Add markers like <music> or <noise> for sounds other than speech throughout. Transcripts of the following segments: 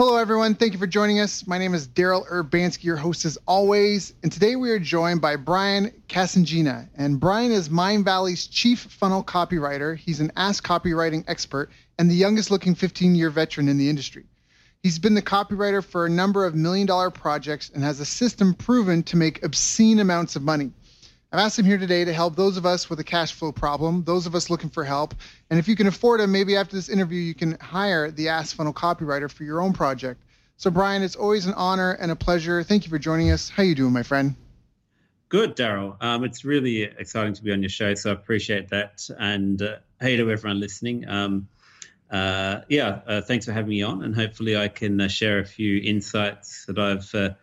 Hello, everyone. Thank you for joining us. My name is Daryl Urbanski, your host as always. And today we are joined by Brian Cassingena. And Brian is Mind Valley's chief funnel copywriter. He's an Ask copywriting expert and the youngest looking 15 year veteran in the industry. He's been the copywriter for a number of million dollar projects and has a system proven to make obscene amounts of money. I've asked him here today to help those of us with a cash flow problem, those of us looking for help. And if you can afford him, maybe after this interview, you can hire the Ask Funnel copywriter for your own project. So, Brian, it's always an honor and a pleasure. Thank you for joining us. How you doing, my friend? Good, Daryl. Um, it's really exciting to be on your show, so I appreciate that. And uh, hey to everyone listening. Um, uh, yeah, uh, thanks for having me on, and hopefully I can uh, share a few insights that I've uh,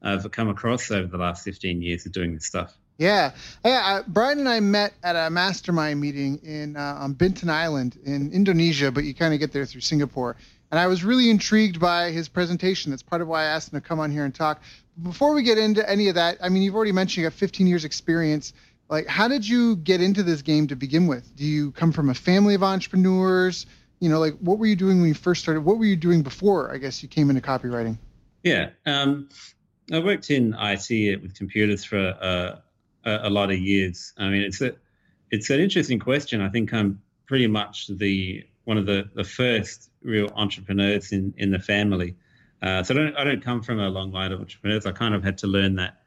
I've come across over the last 15 years of doing this stuff. Yeah, yeah. Uh, Brian and I met at a mastermind meeting in uh, on Bintan Island in Indonesia, but you kind of get there through Singapore. And I was really intrigued by his presentation. That's part of why I asked him to come on here and talk. Before we get into any of that, I mean, you've already mentioned you got 15 years experience. Like, how did you get into this game to begin with? Do you come from a family of entrepreneurs? You know, like, what were you doing when you first started? What were you doing before? I guess you came into copywriting. Yeah, um, I worked in IT with computers for uh, a, a, lot of years. I mean, it's a it's an interesting question. I think I'm pretty much the one of the, the first real entrepreneurs in, in the family. Uh, so I don't I don't come from a long line of entrepreneurs. I kind of had to learn that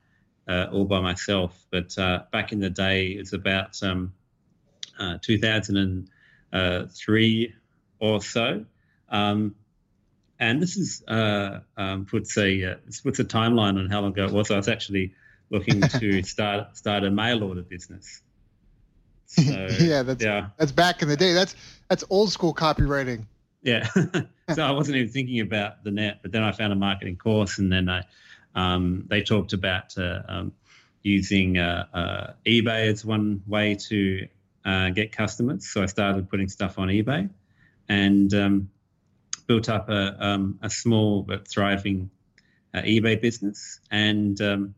uh, all by myself. But uh, back in the day, it's about um, uh, 2003 or so. Um, and this is uh, um, puts a uh, puts a timeline on how long ago it was. I was actually looking to start start a mail order business. <laughs> So, yeah, that's yeah. that's back in the day. That's that's old school copywriting. Yeah. <laughs> so I wasn't even thinking about the net, but then I found a marketing course, and then I um, they talked about uh, um, using uh, uh, eBay as one way to uh, get customers. So I started putting stuff on eBay, and um, built up a um, a small but thriving uh, eBay business, and um,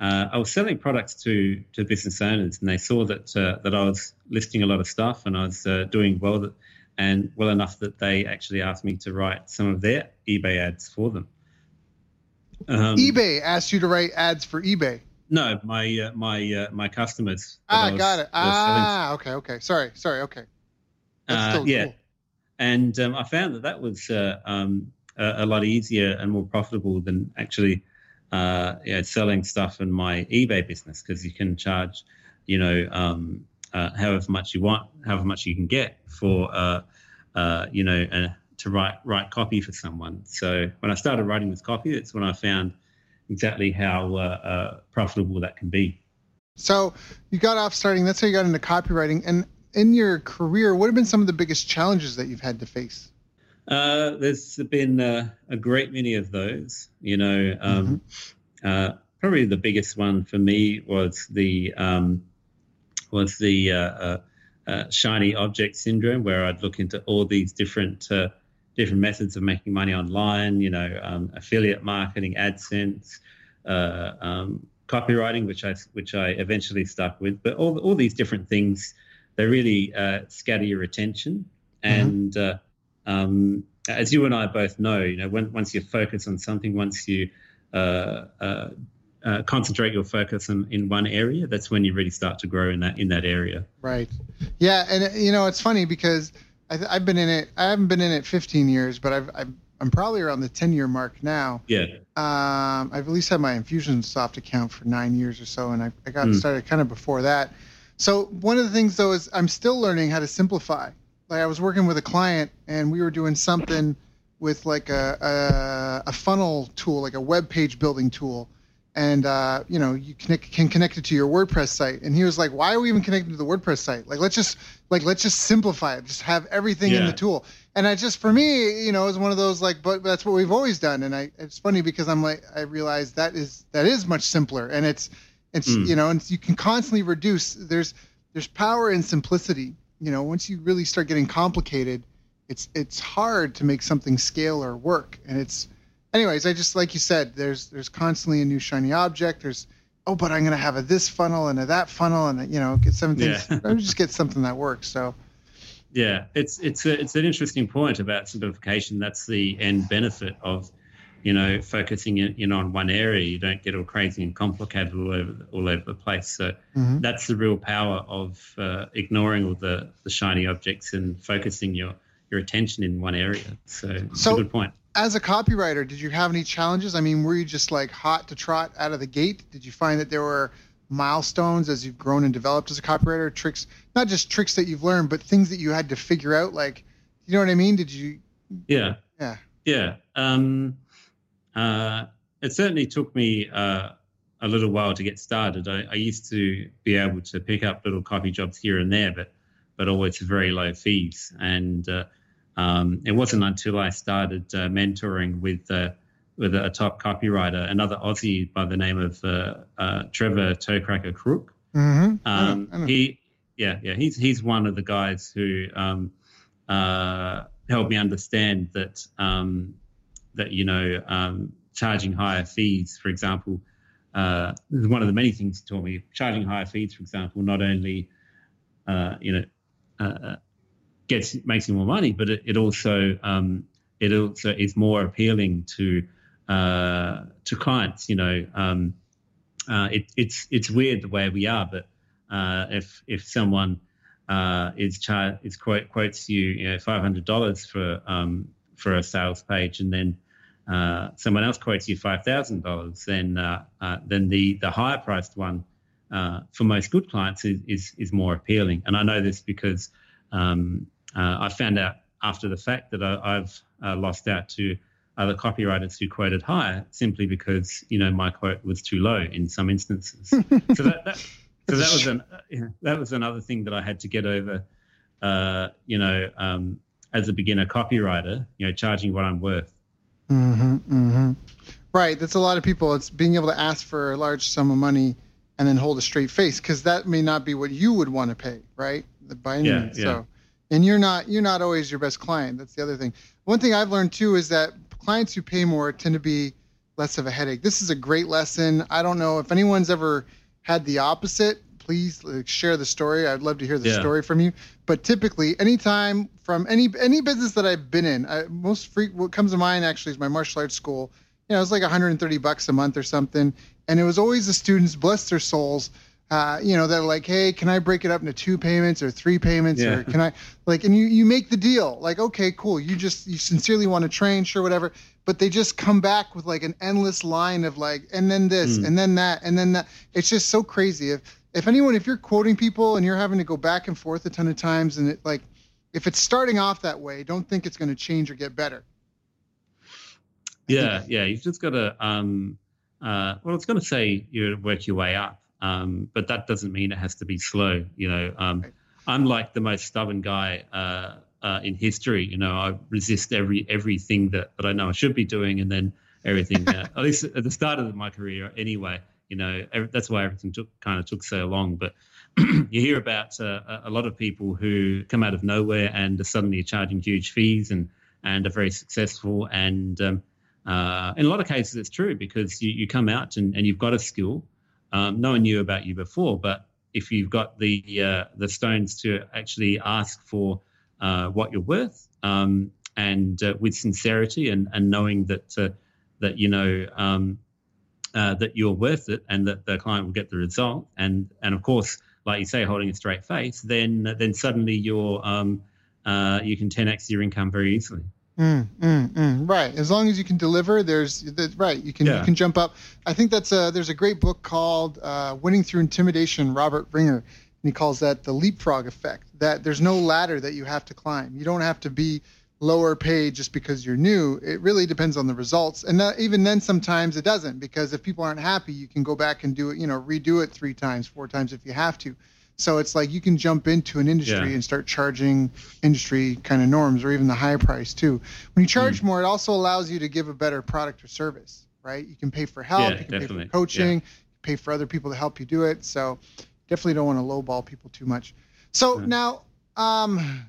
uh, I was selling products to to business owners, and they saw that uh, that I was listing a lot of stuff, and I was uh, doing well, that, and well enough that they actually asked me to write some of their eBay ads for them. Um, eBay asked you to write ads for eBay. No, my uh, my uh, my customers. Ah, was, got it. Ah, okay, okay. Sorry, sorry. Okay. Uh, yeah, cool. and um, I found that that was um, a, a lot easier and more profitable than actually uh, you know, selling stuff in my eBay business because you can charge, you know, um, uh, however much you want, however much you can get for, uh, uh you know, uh, to write write copy for someone. So when I started writing this copy, it's when I found exactly how uh, profitable that can be. So you got off starting. That's how you got into copywriting. And in your career, what have been some of the biggest challenges that you've had to face? Uh, there's been uh, a great many of those. You know, um, mm-hmm. uh, probably the biggest one for me was the um, was the uh, uh, shiny object syndrome, where I'd look into all these different different methods of making money online. You know, um, affiliate marketing, AdSense. Um, copywriting, which I which I eventually stuck with, but all all these different things, they really scatter your attention, mm-hmm. and um, as you and I both know, you know, when, once you focus on something, once you uh, uh, uh, concentrate your focus in, in one area, that's when you really start to grow in that in that area. Right. Yeah, and you know, it's funny because I, have been in it. I haven't been in it 15 years, but I've, I've I'm probably around the 10 year mark now. Yeah. Um, I've at least had my Infusionsoft account for nine years or so, and I, I got mm. started kind of before that. So one of the things though is I'm still learning how to simplify like I was working with a client and we were doing something with like a, a, a funnel tool, like a web page building tool. And, uh, you know, you connect, can connect it to your WordPress site. And he was like, why are we even connecting to the WordPress site? Like, let's just, like, let's just simplify it. Just have everything yeah. in the tool. And I just, for me, you know, it was one of those like, but that's what we've always done. And I, it's funny because I'm like, I realize that is, that is much simpler. And it's, it's, mm. you know, and you can constantly reduce, there's, there's power in simplicity you know once you really start getting complicated it's it's hard to make something scale or work and it's anyways i just like you said there's there's constantly a new shiny object there's oh but i'm going to have a this funnel and a that funnel and a, you know get seven things yeah. just get something that works so Yeah, it's it's a, it's an interesting point about simplification. That's the end benefit of, you know, focusing in, in on one area. You don't get all crazy and complicated all over all over the place. So mm-hmm. that's the real power of uh, ignoring all the the shiny objects and focusing your your attention in one area. So, so good point. As a copywriter, did you have any challenges? I mean, were you just like hot to trot out of the gate? Did you find that there were milestones as you've grown and developed as a copywriter? Tricks, not just tricks that you've learned, but things that you had to figure out. Like, you know what I mean? Did you? Yeah. Yeah. Yeah. Um, uh, it certainly took me uh, a little while to get started. I, I, used to be able to pick up little copy jobs here and there, but but always very low fees. And uh, um, it wasn't until I started uh, mentoring with uh, with a top copywriter, another Aussie by the name of uh, uh, Trevor Toecutter Crook. Mm-hmm. Um, I know, I know. He, yeah, yeah, he's he's one of the guys who um, uh, helped me understand that um, that you know um, charging higher fees, for example, uh, is one of the many things he taught me. Charging higher fees, for example, not only uh, you know uh, gets makes you more money, but it, it also um, it also is more appealing to uh, to clients. You know, um, uh, it, it's it's weird the way we are, but uh, if if someone is char- is quote, quotes you, you know, five hundred dollars for um, for a sales page, and then uh, someone else quotes you five thousand dollars, then uh, then the the higher priced one for most good clients is, is, is more appealing. And I know this because um, I found out after the fact that I, have lost out to other copywriters who quoted higher simply because you know my quote was too low in some instances. <laughs> so that, that so that was an <laughs> that was another thing that I had to get over. Uh, you know, um, as a beginner copywriter, you know, charging what I'm worth. Mm-hmm, mm-hmm. Right. That's a lot of people. It's being able to ask for a large sum of money and then hold a straight face because that may not be what you would want to pay, right? By any yeah, means. Yeah. So, and you're not you're not always your best client. That's the other thing. One thing I've learned too is that clients who pay more tend to be less of a headache. This is a great lesson. I don't know if anyone's ever had the opposite. Please share the story. I'd love to hear the yeah. story from you. But typically, anytime from any any business that I've been in, I, most free, what comes to mind actually is my martial arts school. You know, it was like 130 bucks a month or something, and it was always the students, bless their souls, uh, you know, they're like, hey, can I break it up into two payments or three payments yeah. or can I like, and you you make the deal, like, okay, cool, you just you sincerely want to train, sure, whatever, but they just come back with like an endless line of like, and then this, mm. and then that, and then that. It's just so crazy. If if anyone, if you're quoting people and you're having to go back and forth a ton of times, and it like, if it's starting off that way, don't think it's going to change or get better. Yeah, yeah, you've just got to um, uh, well, it's going to say you work your way up um, but that doesn't mean it has to be slow. You know, um, I'm like the most stubborn guy uh, uh, in history. You know, I resist every everything that, that I know I should be doing, and then everything. Uh, <laughs> at least at the start of my career, anyway. You know, that's why everything took kind of took so long. But <clears throat> you hear about uh, a lot of people who come out of nowhere and are suddenly charging huge fees and and are very successful. And um, uh, in a lot of cases, it's true because you, you come out and, and you've got a skill um, no one knew about you before, but if you've got the uh, the stones to actually ask for uh, what you're worth, um, and uh, with sincerity and, and knowing that uh, that you know um, uh, that you're worth it, and that the client will get the result, and and of course, like you say, holding a straight face, then then suddenly you're um, uh, you can 10x your income very easily. Mm, mm, mm. Right. As long as you can deliver, there's right. You can yeah. you can jump up. I think that's a, there's a great book called uh, "Winning Through Intimidation." Robert Ringer, and he calls that the leapfrog effect. That there's no ladder that you have to climb. You don't have to be lower paid just because you're new. It really depends on the results, and that, even then, sometimes it doesn't because if people aren't happy, you can go back and do it. You know, redo it three times, four times if you have to. So it's like you can jump into an industry yeah. and start charging industry kind of norms or even the high price too. When you charge mm. more, it also allows you to give a better product or service, right? You can pay for help, yeah, you can definitely. pay for coaching, yeah. pay for other people to help you do it. So definitely don't want to lowball people too much. So now, um,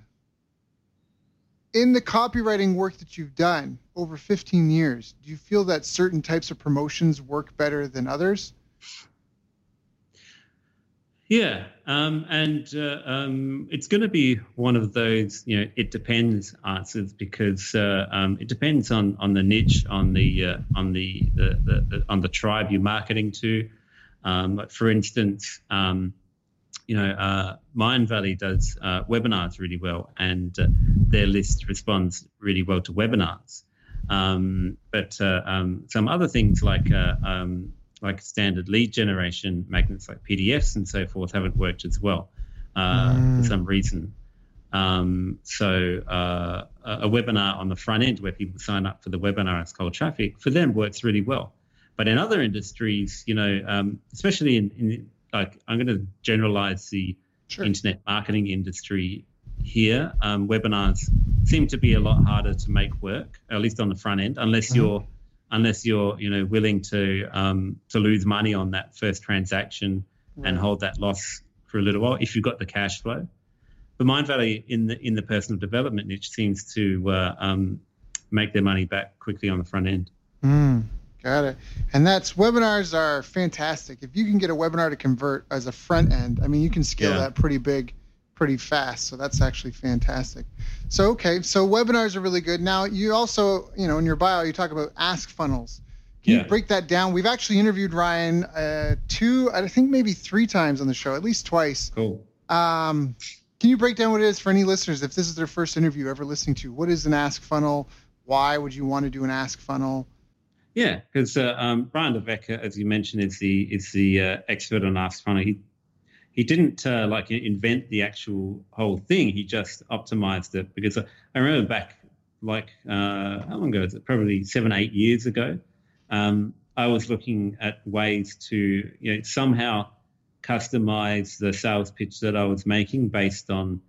in the copywriting work that you've done over 15 years, do you feel that certain types of promotions work better than others? Yeah, um, and uh, um, it's going to be one of those, you know, it depends answers because uh, um, it depends on on the niche, on the uh, on the, the, the, on the tribe you're marketing to. Um, for instance, um, you know, uh, Mindvalley does uh, webinars really well, and uh, their list responds really well to webinars. Um, but some other things like like standard lead generation magnets like PDFs and so forth haven't worked as well uh, mm. for some reason. Um, so uh, a webinar on the front end where people sign up for the webinar as cold traffic for them works really well. But in other industries, you know, um, especially in, in, like I'm going to generalize the sure. internet marketing industry here. Um, webinars seem to be a lot harder to make work, at least on the front end, unless mm-hmm. you're unless you're you know willing to um, to lose money on that first transaction right. and hold that loss for a little while if you've got the cash flow. But Mindvalley in the in the personal development niche seems to uh, um, make their money back quickly on the front end. Mm, got it. And that's webinars are fantastic. If you can get a webinar to convert as a front end, I mean, you can scale yeah. that pretty big pretty fast. So that's actually fantastic. So okay, so webinars are really good. Now you also, you know, in your bio you talk about ask funnels. Can yeah. you break that down? We've actually interviewed Ryan uh, two, I think maybe three times on the show, at least twice. Cool. Um, can you break down what it is for any listeners if this is their first interview ever listening to? What is an ask funnel? Why would you want to do an ask funnel? Yeah, because uh, um, Brian Levesque, as you mentioned, is the is the uh, expert on ask funnel. He he didn't uh, like invent the actual whole thing. He just optimized it because I, remember back like uh, how long ago is it? Probably seven, eight years ago. Um, I was looking at ways to you know somehow customize the sales pitch that I was making based on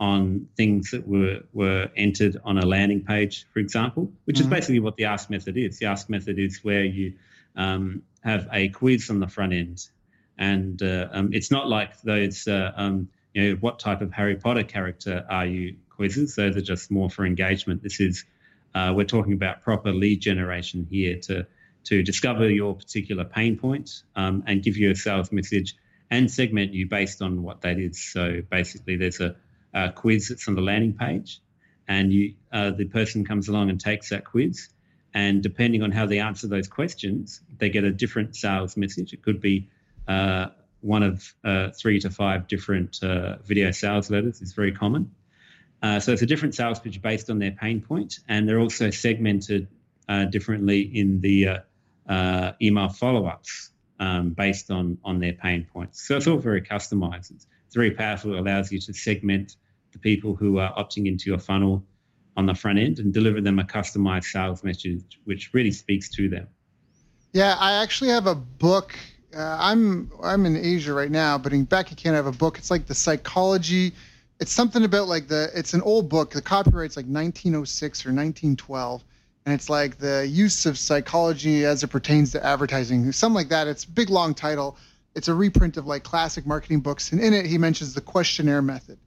on things that were were entered on a landing page, for example, which mm-hmm. is basically what the ask method is. The ask method is where you um, have a quiz on the front end and uh, um, it's not like those, uh, um, you know, what type of Harry Potter character are you quizzes. Those are just more for engagement. This is, uh, we're talking about proper lead generation here to, to discover your particular pain point um, and give you a sales message and segment you based on what that is. So basically, there's a, a quiz that's on the landing page, and you, uh, the person comes along and takes that quiz. And depending on how they answer those questions, they get a different sales message. It could be uh, one of uh, three to five different uh, video sales letters It's very common. Uh, so it's a different sales pitch based on their pain point, and they're also segmented uh, differently in the uh, email follow-ups um, based on on their pain points. So it's all very customized. It's very powerful. It allows you to segment the people who are opting into your funnel on the front end and deliver them a customized sales message, which really speaks to them. Yeah, I actually have a book uh, I'm I'm in Asia right now, but in back in Canada, I have a book. It's like the psychology. It's something about like the. It's an old book. The copyright's like 1906 or 1912, and it's like the use of psychology as it pertains to advertising, something like that. It's a big long title. It's a reprint of like classic marketing books, and in it he mentions the questionnaire method.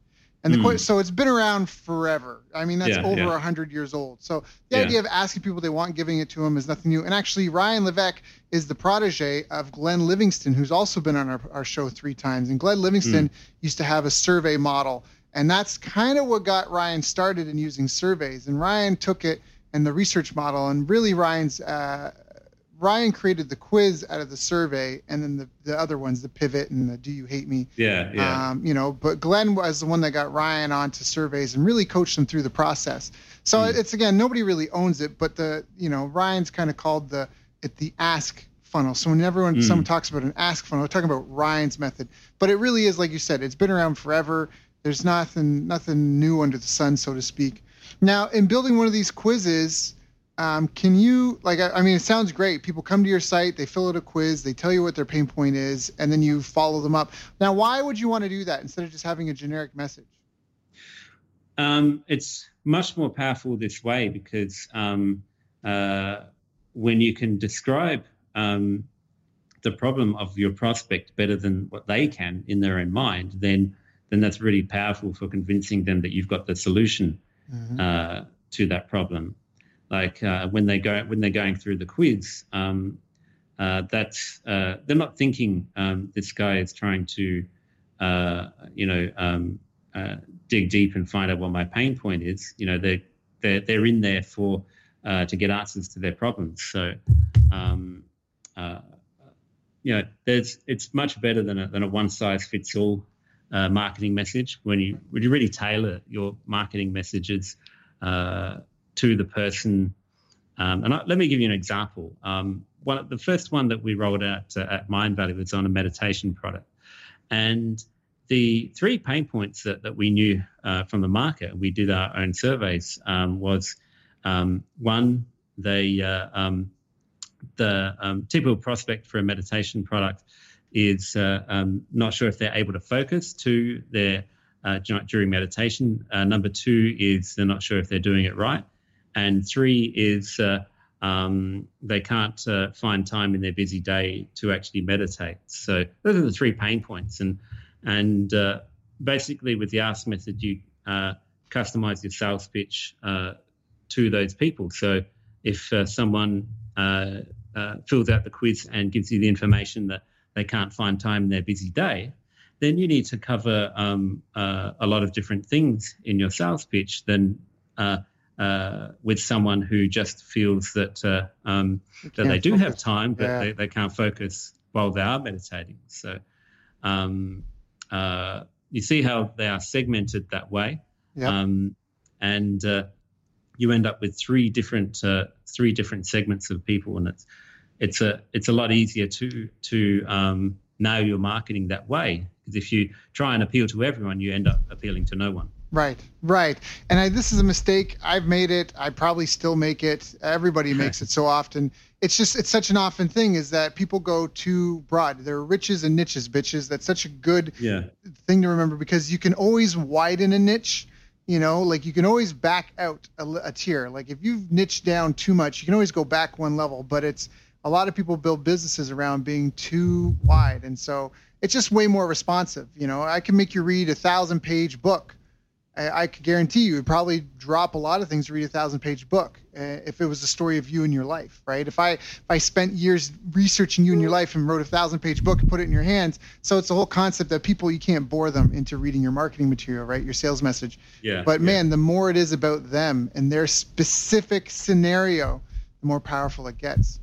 And the mm. so it's been around forever. I mean, that's yeah, over a yeah. hundred years old. So the yeah. idea of asking people they want, giving it to them, is nothing new. And actually, Ryan Levesque is the protege of Glenn Livingston, who's also been on our, our show three times. And Glenn Livingston mm. used to have a survey model, and that's kind of what got Ryan started in using surveys. And Ryan took it and the research model, and really Ryan's uh, Ryan created the quiz out of the survey, and then the, the other ones, the pivot and the Do You Hate Me? Yeah, yeah. Um, you know, but Glenn was the one that got Ryan onto surveys and really coached him through the process. So mm. it's again, nobody really owns it, but the you know Ryan's kind of called the it the ask funnel. So whenever mm. someone talks about an ask funnel, they're talking about Ryan's method. But it really is like you said, it's been around forever. There's nothing nothing new under the sun, so to speak. Now, in building one of these quizzes um, can you like? I, I, mean, it sounds great. People come to your site, they fill out a quiz, they tell you what their pain point is, and then you follow them up. Now, why would you want to do that instead of just having a generic message? Um, it's much more powerful this way because um, uh, when you can describe um, the problem of your prospect better than what they can in their own mind, then then that's really powerful for convincing them that you've got the solution mm-hmm. uh, to that problem like uh, when they go when they're going through the quiz, um, uh, that's uh, they're not thinking um, this guy is trying to uh, you know, um, uh, dig deep and find out what my pain point is. You know, they're they're, they're in there for uh, to get answers to their problems. So, um, you know, there's it's much better than a, than a one size fits all marketing message when you when you really tailor your marketing messages to the person. Um, and I, let me give you an example. Um, one the first one that we rolled out uh, at Mindvalley was on a meditation product, and the three pain points that, that we knew uh, from the market, we did our own surveys, um, was um, one, they, uh, um, the um, typical prospect for a meditation product is uh, not sure if they're able to focus to their uh, during meditation. Uh, number two is they're not sure if they're doing it right, and three is uh, um, they can't uh, find time in their busy day to actually meditate. So those are the three pain points, and and uh, basically with the ask method you customize your sales pitch to those people. So if someone fills out the quiz and gives you the information that they can't find time in their busy day, then you need to cover um, uh, a lot of different things in your sales pitch than uh, uh, with someone who just feels that uh, um, that they do focus. have time, but yeah. they, they can't focus while they are meditating. So um, uh, you see how they are segmented that way, yep. Um, and uh, you end up with three different three different segments of people, and it's it's a it's a lot easier to to um, know your marketing that way. Because if you try and appeal to everyone, you end up appealing to no one. Right, right. And I, this is a mistake. I've made it. I probably still make it. Everybody <laughs> makes it so often. It's just it's such an often thing is that people go too broad. There are riches and niches, bitches. That's such a good yeah. thing to remember because you can always widen a niche. You know, like you can always back out a, a tier. Like if you've niched down too much, you can always go back one level. But it's a lot of people build businesses around being too wide and so it's just way more responsive you know i can make you read a thousand page book I, I could guarantee you would probably drop a lot of things to read a thousand page book uh, if it was the story of you and your life right? If i if i spent years researching you and your life and wrote a thousand page book and put it in your hands so it's the whole concept that people you can't bore them into reading your marketing material right? Your sales message. Yeah. But yeah. man the more it is about them and their specific scenario the more powerful it gets.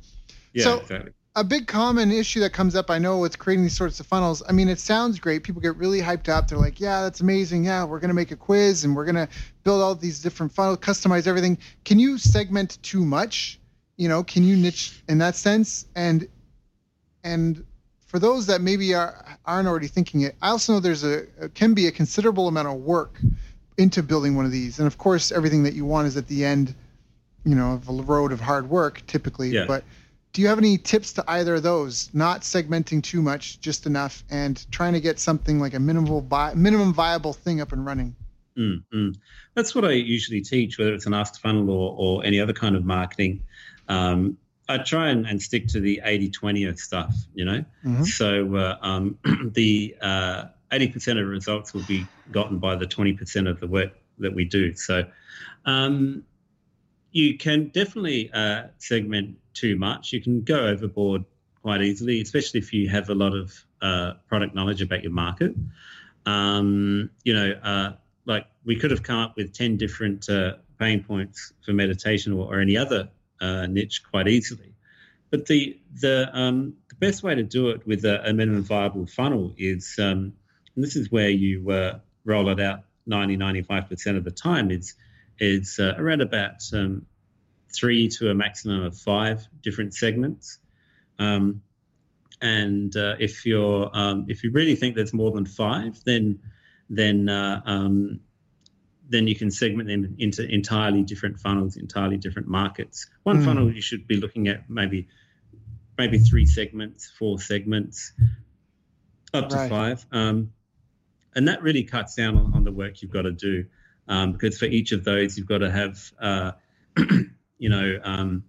Yeah, so, exactly. A big common issue that comes up, I know, with creating these sorts of funnels. I mean, it sounds great. People get really hyped up. They're like, "Yeah, that's amazing. Yeah, we're gonna make a quiz and we're gonna build all these different funnels, customize everything." Can you segment too much? You know, can you niche in that sense? And and for those that maybe are, aren't already thinking it, I also know there's a, a can be a considerable amount of work into building one of these. And of course, everything that you want is at the end, you know, of a road of hard work typically. Yeah. But do you have any tips to either of those? Not segmenting too much, just enough, and trying to get something like a minimal vi- minimum viable thing up and running. Mm-hmm. That's what I usually teach, whether it's an ask funnel or, or any other kind of marketing. Um, I try and, and, stick to the 80 20 of stuff, you know? Mm-hmm. So uh, um, <clears throat> the uh, 80% of the results will be gotten by the 20% of the work that we do. So um, you can definitely uh, segment too much. You can go overboard quite easily, especially if you have a lot of uh, product knowledge about your market. Um, you know, uh, like we could have come up with 10 different uh, pain points for meditation or, or any other uh, niche quite easily. But the the um, the best way to do it with a, a minimum viable funnel is, um, and this is where you uh, roll it out 90 95% of the time, is is uh, around about um, three to a maximum of five different segments. Um, and uh, if you're um, if you really think there's more than five, then then uh, um, then you can segment them into entirely different funnels, entirely different markets. One mm. funnel you should be looking at maybe maybe three segments, four segments, up to right. five, um, and that really cuts down on, on, the work you've got to do um, because for each of those you've got to have uh, <clears throat> you know, um,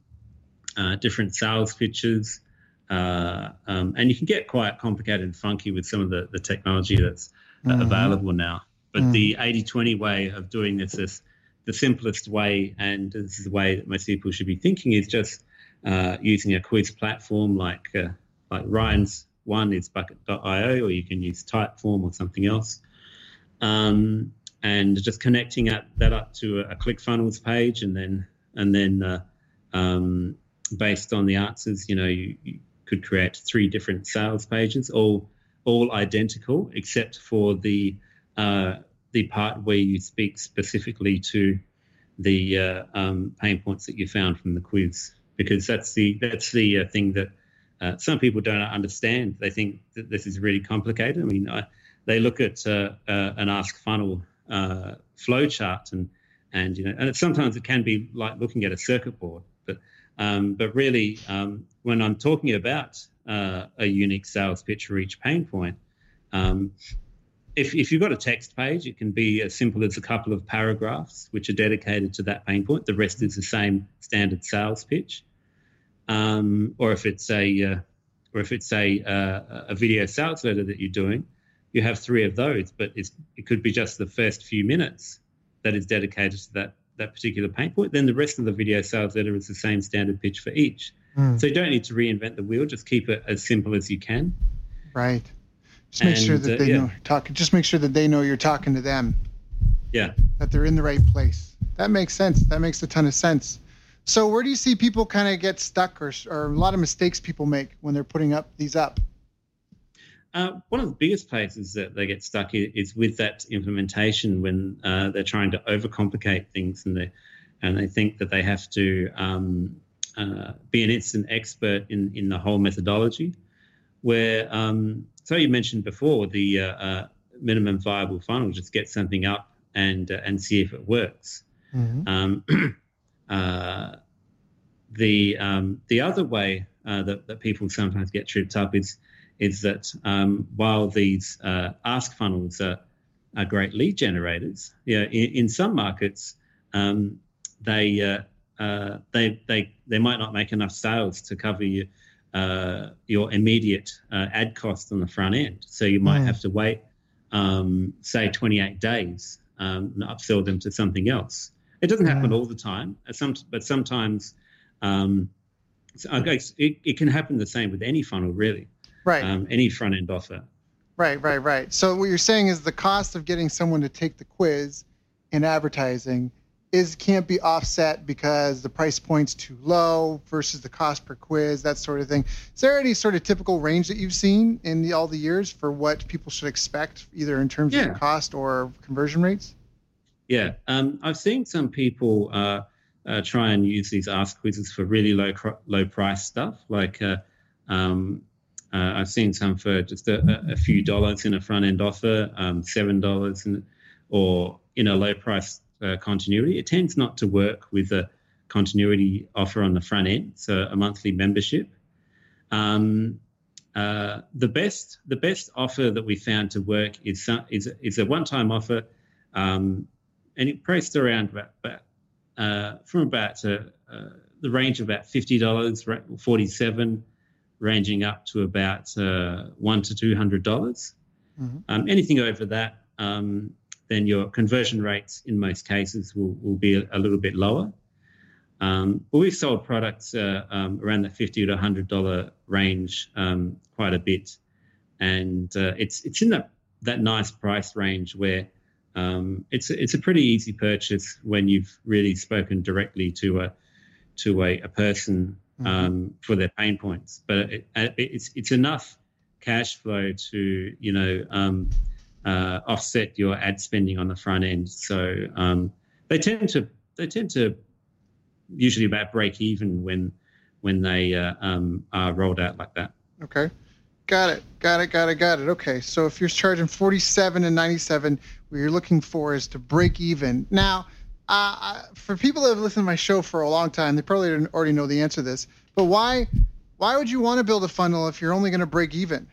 uh, different sales pitches. Uh, um, and you can get quite complicated and funky with some of the, the technology that's mm-hmm. available now. But mm. the 80 20 way of doing this is the simplest way, and this is the way that most people should be thinking is just uh, using a quiz platform like uh, like Ryan's One is bucket.io or you can use Typeform or something else. Um, and just connecting up, that up to a, a ClickFunnels page, and then and then uh, um, based on the answers, you know, you, you, could create three different sales pages, all all identical, except for the uh, the part where you speak specifically to the uh, um, pain points that you found from the quiz, because that's the that's the uh, thing that uh, some people don't understand. They think that this is really complicated. I mean, I, they look at uh, uh, an Ask Funnel flow chart and and you know, and it, sometimes it can be like looking at a circuit board, but um, but really, um, when I'm talking about uh, a unique sales pitch for each pain point, um, if, if you've got a text page, it can be as simple as a couple of paragraphs which are dedicated to that pain point. The rest is the same standard sales pitch. Um, or if it's a uh, or if it's a uh, a video sales letter that you're doing, you have three of those, but it could be just the first few minutes that is dedicated to that that particular pain point. Then the rest of the video sales letter is the same standard pitch for each. Mm. So you don't need to reinvent the wheel. Just keep it as simple as you can. Right. Just make and, sure that uh, they yeah. know you're talking. Just make sure that they know you're talking to them. Yeah. That they're in the right place. That makes sense. That makes a ton of sense. So where do you see people kind of get stuck or, or a lot of mistakes people make when they're putting up these up? Uh, one of the biggest places that they get stuck is, with that implementation when uh, they're trying to overcomplicate things and they and they think that they have to um, uh, be an instant expert in in the whole methodology. Where um, so you mentioned before the uh, uh, minimum viable funnel, just get something up and uh, and see if it works. Mm-hmm. Um, <clears throat> the um, the other way that, that people sometimes get tripped up is is that um, while these uh, ask funnels are, are, great lead generators, yeah, in, in some markets um, they, uh, uh, they they they might not make enough sales to cover your uh, your immediate uh, ad cost on the front end. So you might mm. have to wait, um, say, 28 days um, and upsell them to something else. It doesn't happen all the time, uh, some, but sometimes. Um, I guess it, it can happen the same with any funnel, really right. Um, any front end offer. Right right right. So what you're saying is the cost of getting someone to take the quiz in advertising is can't be offset because the price point's too low versus the cost per quiz that sort of thing. Is there any sort of typical range that you've seen in the, all the years for what people should expect either in terms yeah. of cost or conversion rates? Yeah. Um, i've seen some people uh, uh, try and use these ask quizzes for really low low price stuff like uh, um, uh, I've seen some for just a, a, few dollars in a front end offer, um, seven dollars, or in a low price uh, continuity. It tends not to work with a continuity offer on the front end, so a monthly membership. Um, uh, the best the best offer that we found to work is is, is a one time offer, um, and it priced around about, about uh, from about uh, uh, the range of about fifty dollars, forty seven ranging up to about uh, one to two hundred dollars. Mm-hmm. Um, anything over that, um, then your conversion rates in most cases will, will be a, a little bit lower. Um, but we've sold products uh, um, around the fifty to hundred dollar range um, quite a bit, and uh, it's it's in that that nice price range where um, it's it's a pretty easy purchase when you've really spoken directly to a to a, a person mm-hmm. um, for their pain points. But it, it's it's enough cash flow to you know um, uh, offset your ad spending on the front end. So um, they tend to they tend to usually about break even when when they uh, um, are rolled out like that. Okay. Got it. Got it. Got it. Got it. Okay. So if you're charging 47 and 97, what you're looking for is to break even. Now, uh, for people that have listened to my show for a long time, they probably already know the answer to this. But why, why would you want to build a funnel if you're only going to break even?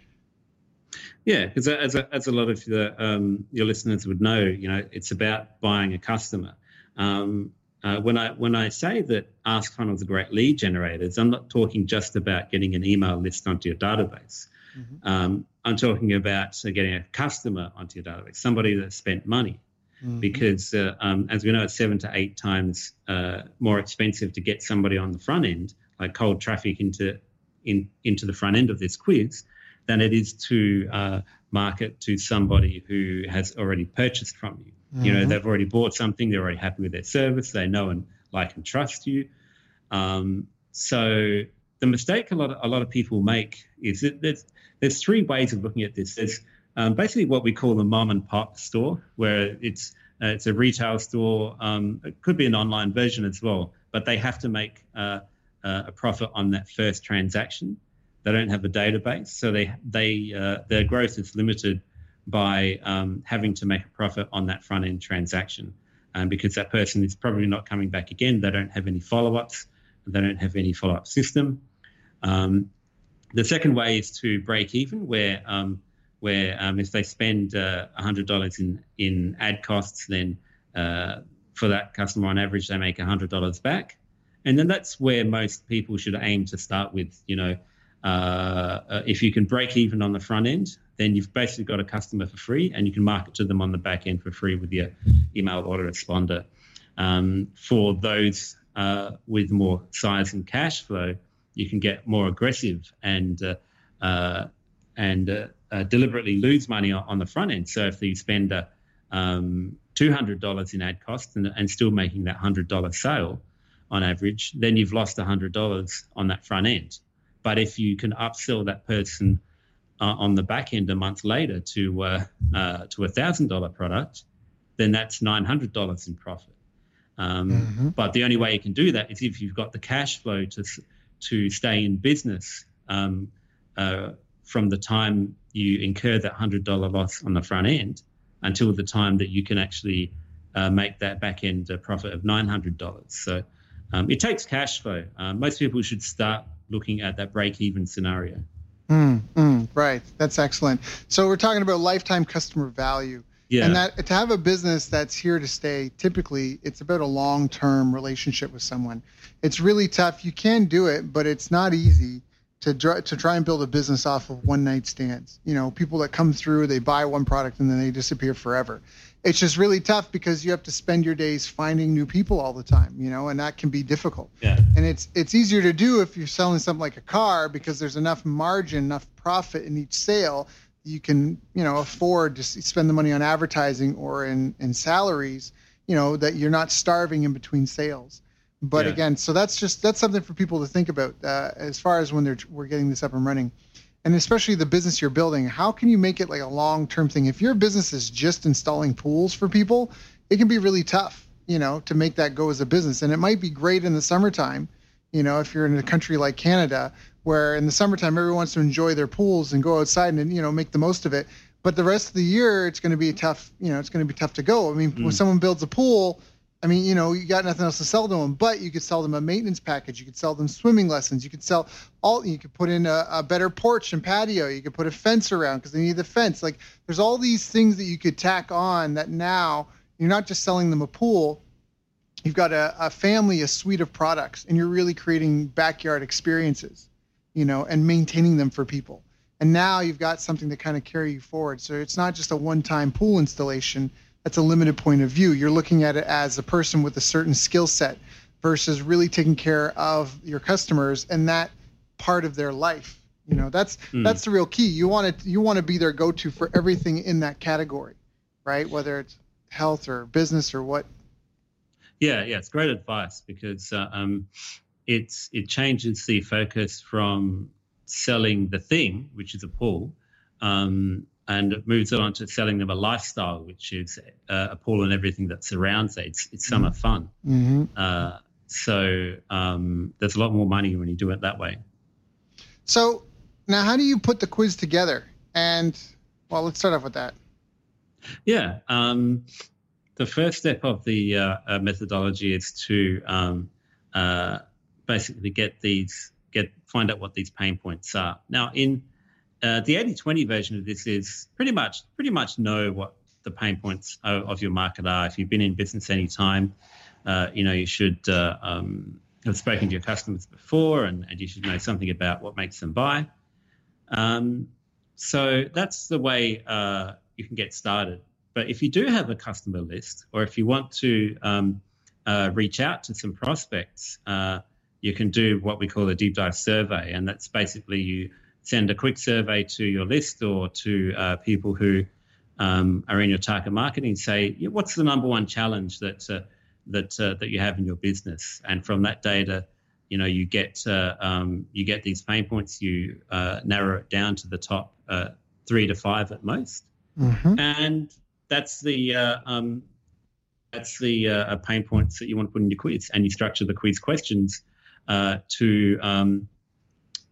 Yeah, because as a, as a lot of the, um, your listeners would know, you know, it's about buying a customer. Um, uh, when I when I say that Ask Funnels are great lead generators, I'm not talking just about getting an email list onto your database. Mm-hmm. Um, I'm talking about uh, getting a customer onto your database, somebody that spent money mm-hmm. because, uh, um, as we know, it's seven to eight times uh, more expensive to get somebody on the front end, like cold traffic into in, into the front end of this quiz, than it is to uh, market to somebody who has already purchased from you. Mm-hmm. You know, mm-hmm. they've already bought something, they're already happy with their service, they know and like and trust you. Um, so the mistake a lot of, a lot of people make is that there's there's three ways of looking at this. There's um, basically what we call a mom and pop store, where it's uh, it's a retail store. Um, it could be an online version as well, but they have to make uh, uh, a profit on that first transaction. They don't have a database, so they they uh, their growth is limited by um, having to make a profit on that front end transaction, um, because that person is probably not coming back again. They don't have any follow ups. They don't have any follow up system. Um, the second way is to break even, where um, where um, if they spend uh, $100 in, in ad costs, then uh, for that customer on average, they make $100 back. And then that's where most people should aim to start with. You know, uh, uh, if you can break even on the front end, then you've basically got a customer for free and you can market to them on the back end for free with your email autoresponder. Um, for those uh, with more size and cash flow, you can get more aggressive and uh, and uh, deliberately lose money on, on, the front end. So if you spend uh, um, $200 in ad costs and, and, still making that $100 sale on average, then you've lost $100 on that front end. But if you can upsell that person uh, on the back end a month later to uh, uh, to a thousand dollar product, then that's nine hundred dollars in profit. Um, mm-hmm. But the only way you can do that is if you've got the cash flow to to stay in business um, uh, from the time you incur that $100 loss on the front end until the time that you can actually uh, make that back end profit of $900. So um, it takes cash flow. Um, most people should start looking at that break even scenario. Mm, mm, right. That's excellent. So we're talking about lifetime customer value. Yeah. And that to have a business that's here to stay, typically it's about a long term relationship with someone. It's really tough. You can do it, but it's not easy to try, to try and build a business off of one night stands. You know, people that come through, they buy one product and then they disappear forever. It's just really tough because you have to spend your days finding new people all the time, you know, and that can be difficult. Yeah. And it's it's easier to do if you're selling something like a car because there's enough margin, enough profit in each sale you can, you know, afford to spend the money on advertising or in in salaries, you know, that you're not starving in between sales. But yeah. again, so that's just that's something for people to think about uh, as far as when they're we're getting this up and running, and especially the business you're building. How can you make it like a long term thing? If your business is just installing pools for people, it can be really tough, you know, to make that go as a business. And it might be great in the summertime, you know, if you're in a country like Canada, where in the summertime everyone wants to enjoy their pools and go outside and you know make the most of it. But the rest of the year, it's going to be tough. You know, it's going to be tough to go. I mean, mm. when someone builds a pool I mean, you know, you got nothing else to sell to them, but you could sell them a maintenance package. You could sell them swimming lessons. You could sell all. You could put in a, a better porch and patio. You could put a fence around because they need the fence. Like, there's all these things that you could tack on that now you're not just selling them a pool. You've got a, a family, a suite of products, and you're really creating backyard experiences, you know, and maintaining them for people. And now you've got something to kind of carry you forward. So it's not just a one-time pool installation that's a limited point of view. You're looking at it as a person with a certain skill set versus really taking care of your customers and that part of their life. You know, that's mm. that's the real key. You want to you want to be their go-to for everything in that category, right? Whether it's health or business or what. Yeah, yeah, it's great advice because uh, um, it's it changes the focus from selling the thing, which is a pool, um, and it moves on to selling them a lifestyle, which is uh, a pool and everything that surrounds it. It's, it's summer mm-hmm. fun. Mm-hmm. Uh, so um, there's a lot more money when you do it that way. So now, how do you put the quiz together? And well, let's start off with that. Yeah, um, the first step of the uh, uh methodology is to um, uh, basically get these get find out what these pain points are. Now, in uh, the 80-20 version of this is pretty much pretty much know what the pain points of, of your market are. If you've been in business any time, uh, you know you should uh, um, have spoken to your customers before, and, and, you should know something about what makes them buy. Um, so that's the way uh, you can get started. But if you do have a customer list, or if you want to um, uh, reach out to some prospects, you can do what we call a deep dive survey, and that's basically you send a quick survey to your list or to uh, people who um, are in your target marketing. Say, what's the number one challenge that uh, that uh, that you have in your business? And from that data, you know, you get uh, um, you get these pain points. You uh, narrow it down to the top uh, three to five at most, mm-hmm. and that's the um, that's the pain points that you want to put in your quiz. And you structure the quiz questions to um,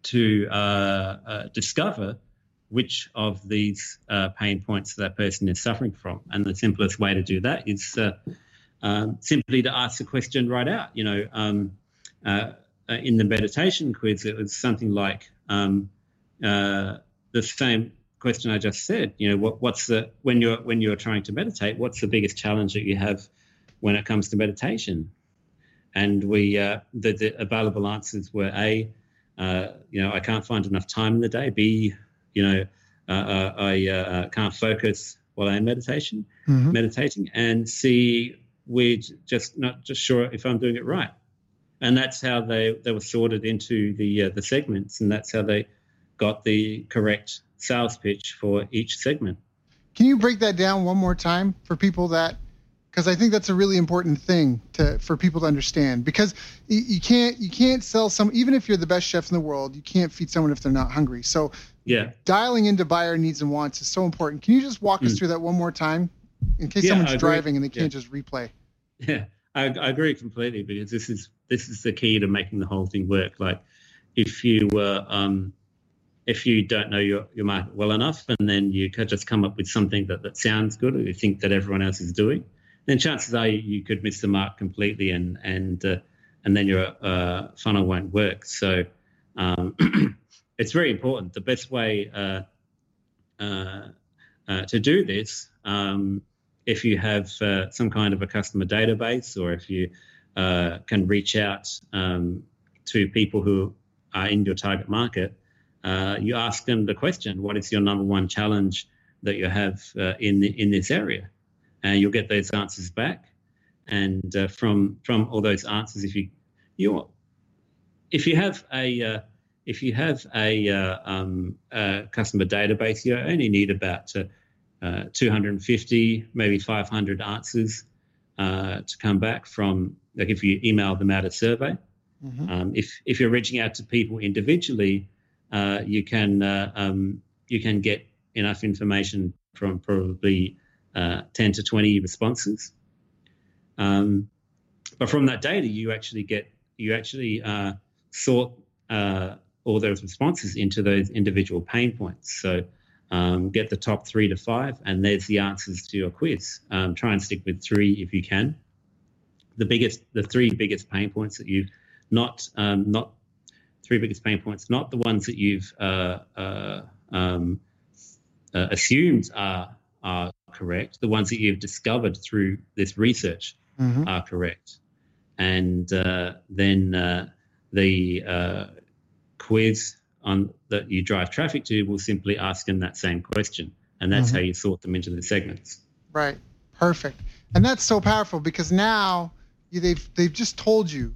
to uh, uh, discover which of these uh, pain points that person is suffering from. And the simplest way to do that is uh, um, simply to ask the question right out. You know, um, uh, in the meditation quiz, it was something like um, uh, the same question I just said. You know, what, what's the when you're when you're trying to meditate, what's the biggest challenge that you have when it comes to meditation? And we the, the available answers were a uh, you know, I can't find enough time in the day. B, you know, uh, uh I uh, can't focus while I'm meditation, mm-hmm. meditating. And C, we're just not just sure if I'm doing it right. And that's how they, they were sorted into the the segments, and that's how they got the correct sales pitch for each segment. Can you break that down one more time for people that because I think that's a really important thing to for people to understand. Because you, you, can't you can't sell some even if you're the best chef in the world, you can't feed someone if they're not hungry. So yeah, dialing into buyer needs and wants is so important. Can you just walk mm. us through that one more time, in case yeah, someone's driving and they can't yeah. just replay? Yeah, I, I, agree completely because this is this is the key to making the whole thing work. Like if you were um, if you don't know your, your market well enough and then you could just come up with something that, that sounds good or you think that everyone else is doing then chances are you could miss the mark completely, and and uh, and then your uh, funnel won't work. So um, <clears throat> it's very important. The best way uh, uh, uh to do this, um, if you have some kind of a customer database, or if you can reach out um, to people who are in your target market, you ask them the question: What is your number one challenge that you have in the, in this area? And you'll get those answers back. And uh, from from all those answers, if you you if you have a uh, if you have a, uh, um, a, customer database, you only need about uh, uh, 250, maybe 500 answers uh, to come back from. Like if you email them out a survey, mm-hmm. um, if if you're reaching out to people individually, you can um, you can get enough information from probably uh, 10 to 20 responses. Um, but from that data, you actually get you actually uh, sort uh, all those responses into those individual pain points. So um, get the top three to five, and there's the answers to your quiz. Um, try and stick with three if you can. The biggest, the three biggest pain points that you've not um, not three biggest pain points, not the ones that you've uh, uh, um, uh, assumed are are correct. The ones that you've discovered through this research mm-hmm. are correct. And uh, then uh, the uh, quiz on that you drive traffic to will simply ask them that same question. And that's mm-hmm. how you sort them into the segments. Right. Perfect. And that's so powerful because now they've they've just told you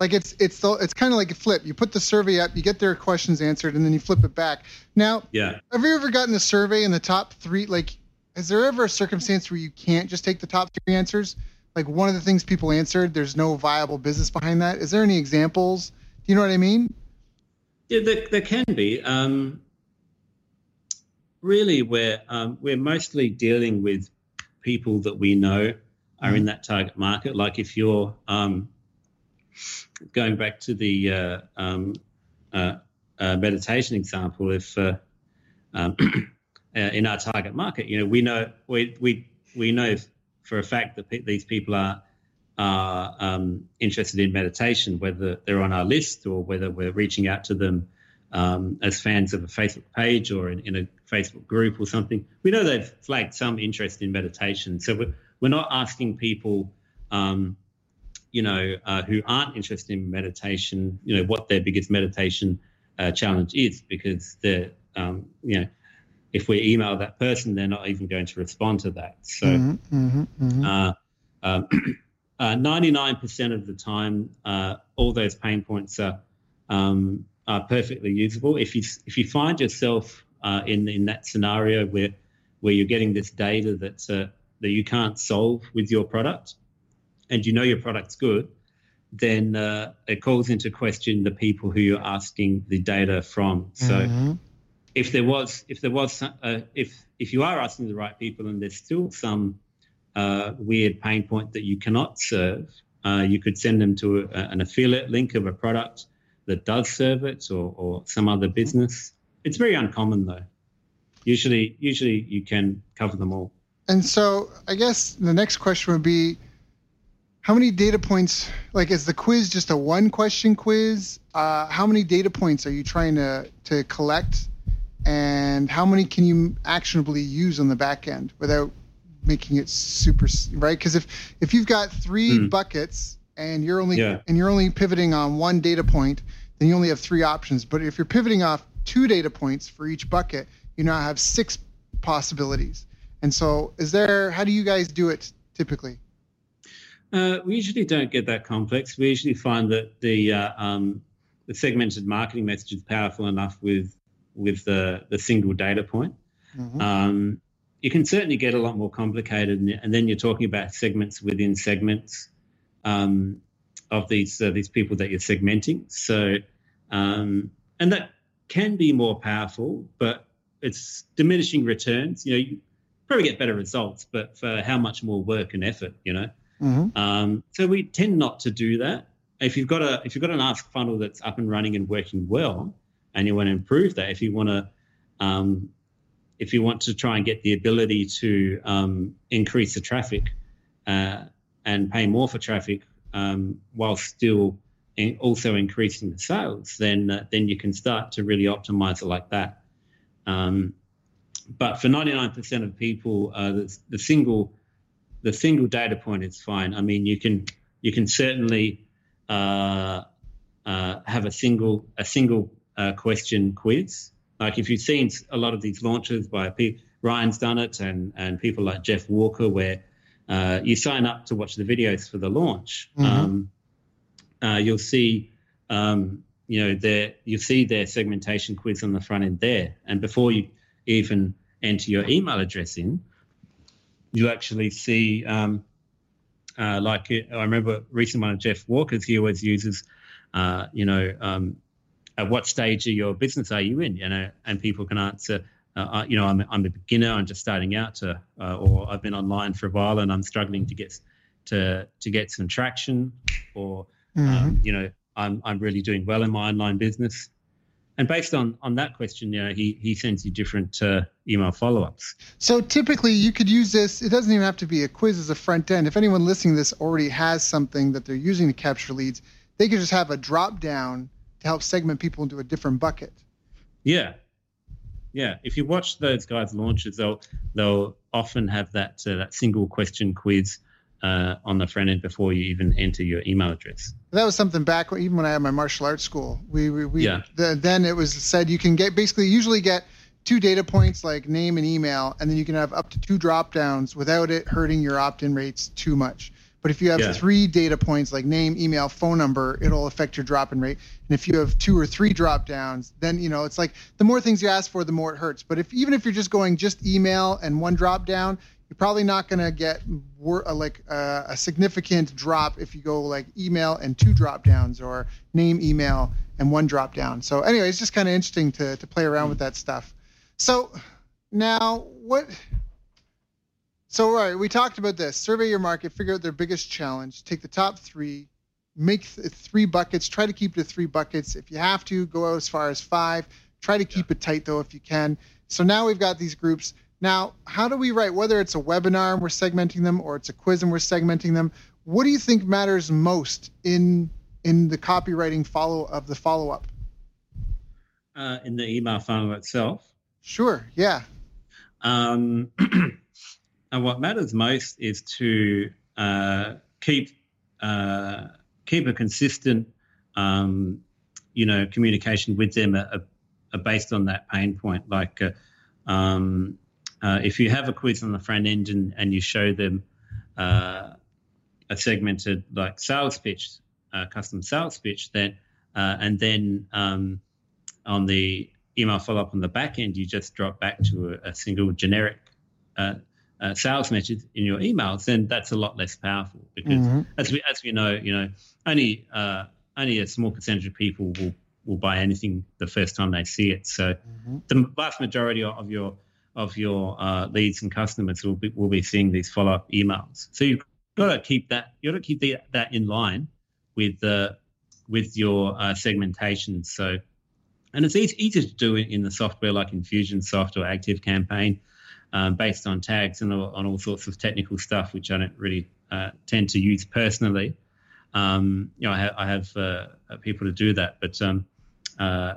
like it's it's the, it's kind of like a flip. You put the survey up, you get their questions answered, and then you flip it back. Now, yeah. Have you ever gotten a survey in the top three? Like is there ever a circumstance where you can't just take the top three answers? Like one of the things people answered, there's no viable business behind that. Is there any examples? Do you know what I mean? Yeah, there, there can be. Um, really, we're um, we're mostly dealing with people that we know are in that target market. Like if you're um, going back to the uh, um, uh, uh, meditation example, if <clears throat> uh, in our target market. You know, we know we we we know for a fact that these people are are um, interested in meditation, whether they're on our list or whether we're reaching out to them um, as fans of a Facebook page or in, in, a Facebook group or something. We know they've flagged some interest in meditation, so we're, we're not asking people. Um, you know, uh, who aren't interested in meditation, you know, what their biggest meditation uh, challenge is, because they're, um, you know, if we email that person, they're not even going to respond to that. So, mm-hmm, mm-hmm, mm-hmm. Uh, um, <clears throat> uh, 99% of the time, uh, all those pain points are, um, are perfectly usable. If you if you find yourself uh, in in that scenario where where you're getting this data that's uh, that you can't solve with your product, and you know your product's good, then uh, it calls into question the people who you're asking the data from. So mm-hmm. If there was if there was uh, if if you are asking the right people and there's still some uh, weird pain point that you cannot serve, uh, you could send them to a, an affiliate link of a product that does serve it or, or some other business. It's very uncommon though. Usually, usually you can cover them all. And so, I guess the next question would be how many data points like is the quiz just a one question quiz uh, how many data points are you trying to to collect and how many can you actionably use on the back end without making it super right because if if you've got three mm. buckets and you're only yeah. and you're only pivoting on one data point then you only have three options but if you're pivoting off two data points for each bucket you now have six possibilities and so is there how do you guys do it typically uh, we usually don't get that complex. We usually find that the uh, um, the segmented marketing message is powerful enough with with the the single data point. Mm-hmm. Um, you can certainly get a lot more complicated, and then you're talking about segments within segments um, of these uh, these people that you're segmenting. So, um, and that can be more powerful, but it's diminishing returns. You know, you probably get better results, but for how much more work and effort, you know. Mm-hmm. Um, so we tend not to do that. If you've got a if you've got an ask funnel that's up and running and working well, and you want to improve that, if you want to um, if you want to try and get the ability to um, increase the traffic uh, and pay more for traffic um, while still in also increasing the sales, then uh, then you can start to really optimize it like that. Um, but for 99% of people, uh, the, the single the single data point is fine. I mean, you can you can certainly uh, uh, have a single a single uh, question quiz. Like if you've seen a lot of these launches by P- Ryan's done it, and and people like Jeff Walker, where uh, you sign up to watch the videos for the launch. Mm-hmm. Um, uh, you'll see. Um, you know, their, you'll see their segmentation quiz on the front end there. And before you even enter your email address in, you actually see, um, uh, like I remember recent one of Jeff Walker's, he always uses, uh, you know, um, at what stage of your business are you in? You know, and people can answer, uh, uh you know, I'm, I'm a beginner, I'm just starting out to, uh, or I've been online for a while and I'm struggling to get to to get some traction, or mm-hmm. um, you know, I'm I'm really doing well in my online business and based on on that question, you know, he he sends you different uh, email follow ups. So typically, you could use this. It doesn't even have to be a quiz as a front end. If anyone listening to this already has something that they're using to capture leads, they could just have a drop down to help segment people into a different bucket. Yeah, yeah. If you watch those guys' launches, they'll they'll often have that uh, that single question quiz uh, on the front end before you even enter your email address. That was something back when even when I had my martial arts school. We, we, we yeah. The, then it was said you can get basically usually get two data points like name and email, and then you can have up to two drop downs without it hurting your opt-in rates too much. But if you have yeah. three data points like name, email, phone number, it'll affect your drop-in rate. And if you have two or three drop downs, then you know it's like the more things you ask for, the more it hurts. But if even if you're just going just email and one drop down, you're probably not going to get wor- uh, like uh, a significant drop if you go like email and two drop downs or name email and one drop down. So anyway, it's just kind of interesting to to play around with that stuff. So now what? So right, we talked about this. Survey your market, figure out their biggest challenge, take the top three, make th- three buckets. Try to keep it to three buckets. If you have to, go out as far as five. Try to keep yeah. it tight though if you can. So now we've got these groups now, how do we write, whether it's a webinar and we're segmenting them or it's a quiz and we're segmenting them, what do you think matters most in in the copywriting follow of the follow up? Uh, in the email funnel itself. Sure. Yeah. Um, <clears throat> and what matters most is to uh, keep uh, keep a consistent, um, you know, communication with them based on that pain point. Like, uh, um, uh, if you have a quiz on the front end and, and you show them uh, a segmented like sales pitch, custom sales pitch, then and then um, on the email follow up on the back end, you just drop back to a, a single generic uh, uh, sales message in your emails, then that's a lot less powerful because, mm-hmm. as we as we know, you know, only uh, only a small percentage of people will will buy anything the first time they see it. So, mm-hmm. the vast majority of your of your uh, leads and customers will be will be seeing these follow up emails. So you've got to keep that you've got to keep the, that in line with the with your uh, segmentation. So, and it's easy, easy to do it in the software like Infusionsoft or Active Campaign um, based on tags and all, on all sorts of technical stuff, which I don't really uh, tend to use personally. Um, you know, I, ha- I have uh, people to do that, but um, uh,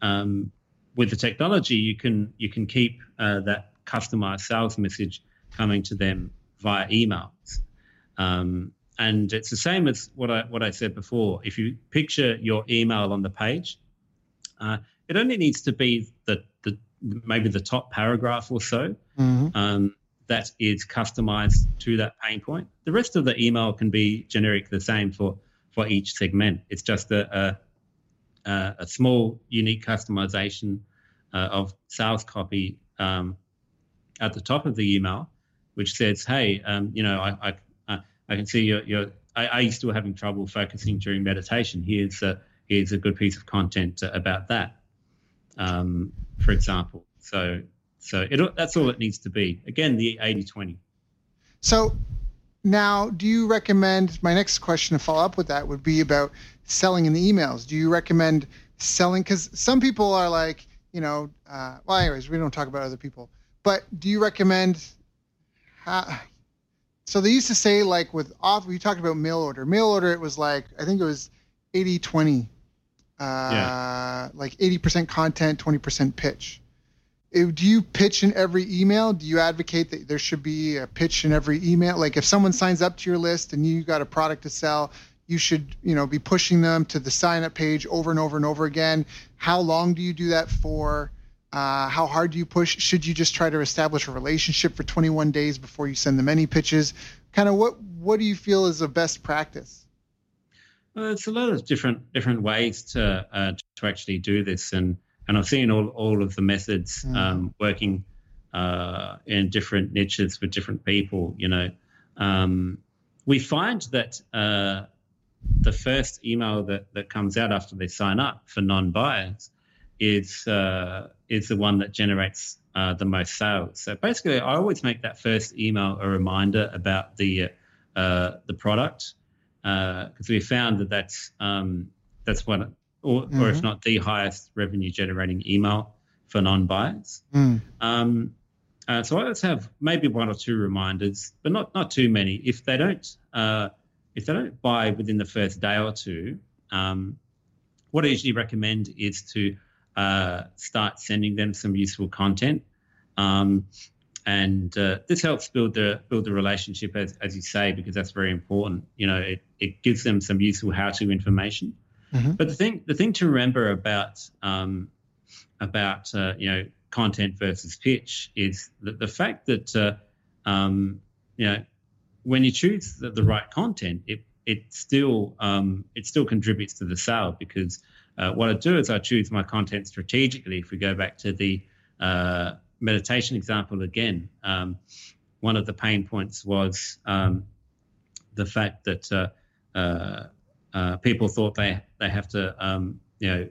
um, with the technology, you can you can keep uh, that customized sales message coming to them via emails. Um, and it's the same as what I what I said before. If you picture your email on the page, uh, it only needs to be the, the maybe the top paragraph or so mm-hmm. um, that is customized to that pain point. The rest of the email can be generic, the same for for each segment. It's just a a, a small unique customization uh, of sales copy um, at the top of the email, which says, "Hey, um, you know, I, I I can see you're, you're I, I used to having trouble focusing during meditation. Here's a, here's a good piece of content about that, um, for example. So, so it, that's all it needs to be. Again, the 80 20. So, now, do you recommend? My next question to follow up with that would be about selling in the emails. Do you recommend selling? Because some people are like, you know, uh, well, anyways, we don't talk about other people. But do you recommend? Uh, so they used to say like with off we talked about mail order mail order it was like i think it was 80 20 uh, yeah. like 80% content 20% pitch it, do you pitch in every email do you advocate that there should be a pitch in every email like if someone signs up to your list and you got a product to sell you should you know be pushing them to the sign up page over and over and over again how long do you do that for uh, how hard do you push? Should you just try to establish a relationship for 21 days before you send them any pitches? Kind of what what do you feel is the best practice? Well, it's a lot of different different ways to uh, to actually do this, and and I've seen all all of the methods mm. um, working uh, in different niches for different people. You know, um, we find that uh, the first email that that comes out after they sign up for non-buyers is uh, is the one that generates uh, the most sales. So basically, I always make that first email a reminder about the uh, the product because uh, we found that that's um, that's one, or, mm-hmm. or, if mm-hmm. not the highest revenue generating email for non-buyers. Mm. Um, uh, so I always have maybe one or two reminders, but not not too many. If they don't uh, if they don't buy within the first day or two, um, what I usually recommend is to uh, start sending them some useful content. Um, and uh, this helps build the build the relationship, as, as you say, because that's very important. You know, it, it gives them some useful how-to information. Mm-hmm. But the thing the thing to remember about um, about uh, you know content versus pitch is that the fact that uh, um, you know when you choose the, the right content, it it still um, it still contributes to the sale because uh, what I do is I choose my content strategically. If we go back to the uh, meditation example again, um, one of the pain points was um, the fact that uh, uh, uh people thought they they have to, um, you know,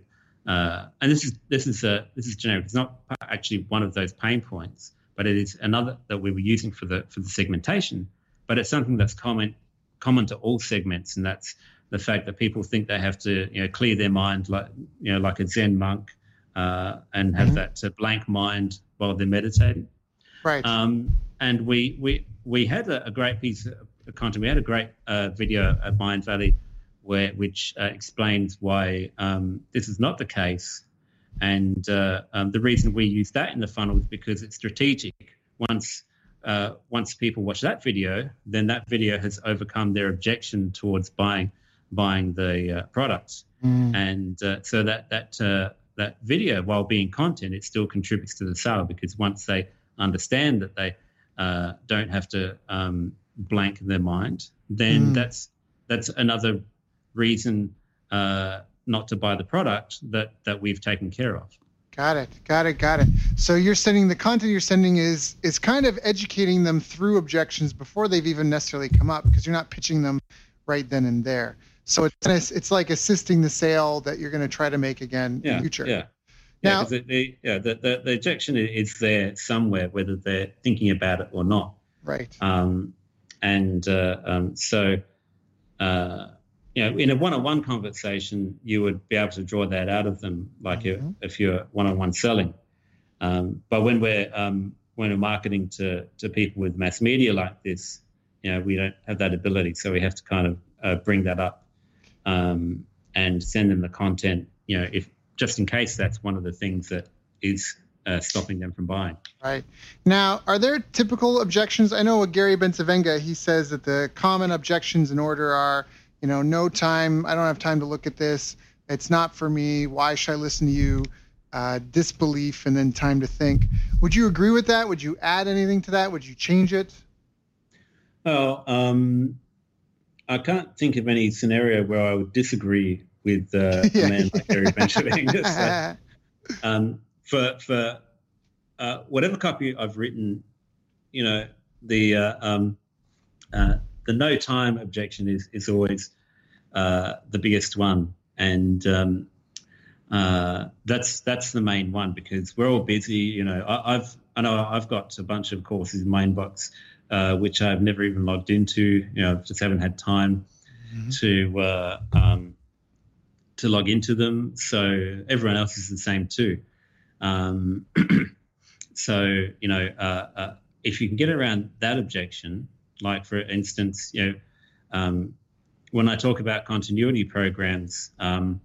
uh, and this is this is a this is generic. It's not actually one of those pain points, but it is another that we were using for the for the segmentation. But it's something that's common common to all segments, and that's the fact that people think they have to you know clear their mind like you know like a Zen monk uh, and have mm-hmm. that uh, blank mind while they're meditating. Right. Um, and we we we had a, a, great piece of content. We had a great uh, video at Mindvalley where which uh, explains why um, this is not the case. And uh, um, the reason we use that in the funnel is because it's strategic. Once uh, once people watch that video, then that video has overcome their objection towards buying buying the uh, products. Mm. And uh, so that that uh, that video, while being content, it still contributes to the sale because once they understand that they uh, don't have to um, blank in their mind, then mm. that's that's another reason uh, not to buy the product that that we've taken care of. Got it. Got it. Got it. So you're sending the content you're sending is is kind of educating them through objections before they've even necessarily come up because you're not pitching them right then and there. So it's it's like assisting the sale that you're going to try to make again yeah, in the future. Yeah. Now, yeah, the, the, yeah, the, the, the objection is there somewhere, whether they're thinking about it or not. Right. Um, and uh, um, so, uh, you know, in a one-on-one conversation, you would be able to draw that out of them, like mm-hmm. if you're one-on-one selling. Um, but when we're um, when we're marketing to to people with mass media like this, you know, we don't have that ability, so we have to kind of uh, bring that up um, and send them the content. You know, if just in case that's one of the things that is uh, stopping them from buying. Right. Now, are there typical objections? I know with Gary Bencivenga, he says that the common objections in order are you know, no time. I don't have time to look at this. It's not for me. Why should I listen to you? Uh, disbelief and then time to think. Would you agree with that? Would you add anything to that? Would you change it? Well, um, I can't think of any scenario where I would disagree with uh, yeah. <laughs> a man like Gary Bencivenga. so, <laughs> um, for for uh, whatever copy I've written, you know, the uh, um, uh, the no time objection is is always uh, the biggest one, and um, uh, that's that's the main one because we're all busy. You know, I, have I know I've got a bunch of courses in my inbox uh, which I've never even logged into. You know, just haven't had time mm-hmm. to uh, um, to log into them. So everyone else is the same too. Um, <clears throat> so you know, uh, uh, if you can get around that objection like, for instance, you know, um, when I talk about continuity programs, um,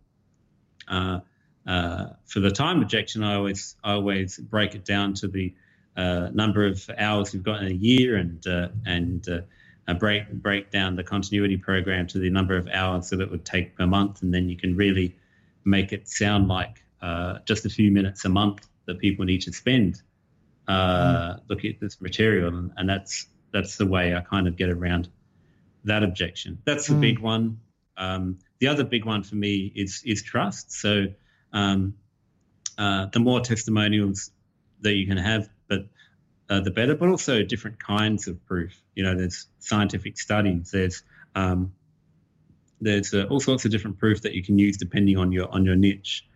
uh, uh, for the time objection, I always I always break it down to the uh, number of hours you've got in a year, and uh, and uh, break break down the continuity program to the number of hours that it would take per month, and then you can really make it sound like uh, just a few minutes a month that people need to spend mm. looking at this material, and, and that's that's the way I kind of get around that objection. That's the mm. big one. Um, the other big one for me is is trust. So um, uh, the more testimonials that you can have, but uh, the better. But also different kinds of proof. You know, there's scientific studies. There's um, there's uh, all sorts of different proof that you can use depending on your on your niche.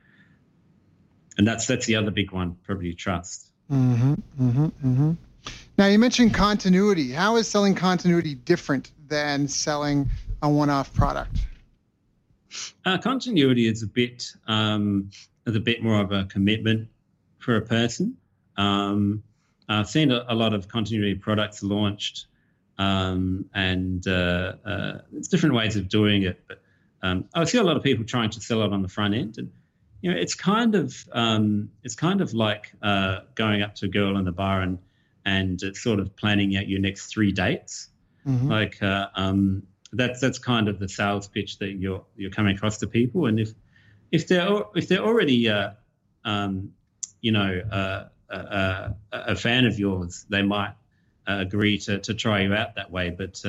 And that's that's the other big one, probably trust. Mm-hmm, mm-hmm, mm-hmm. Now, you mentioned continuity. How is selling continuity different than selling a one off product? Uh, continuity is a bit um, is a bit more of a commitment for a person. Um, I've seen a, a, lot of continuity products launched, um, and uh, uh, there's different ways of doing it. But um, I see a lot of people trying to sell it on the front end, and you know, it's kind of um, it's kind of like uh, going up to a girl in the bar and and sort of planning out your next three dates. Mm-hmm. Like uh, um, that's that's kind of the sales pitch that you're you're coming across to people, and if if they're if they're already uh, um, you know uh, uh, uh a fan of yours, they might uh, agree to to try you out that way. But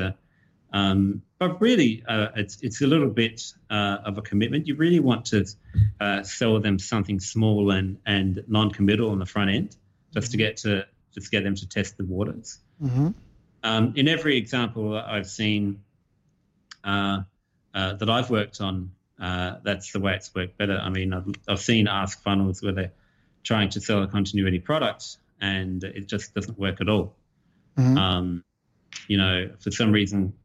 um, but really, it's it's a little bit of a commitment. You really want to sell them something small and and non-committal on the front end, just to get to just get them to test the waters. Mm-hmm. Um, in every example I've seen uh, uh, that I've worked on, uh, that's the way it's worked better. I mean, I've, I've, seen Ask Funnels where they're trying to sell a continuity product and it just doesn't work at all. Mm-hmm. Um, you know, for some reason, uh, uh,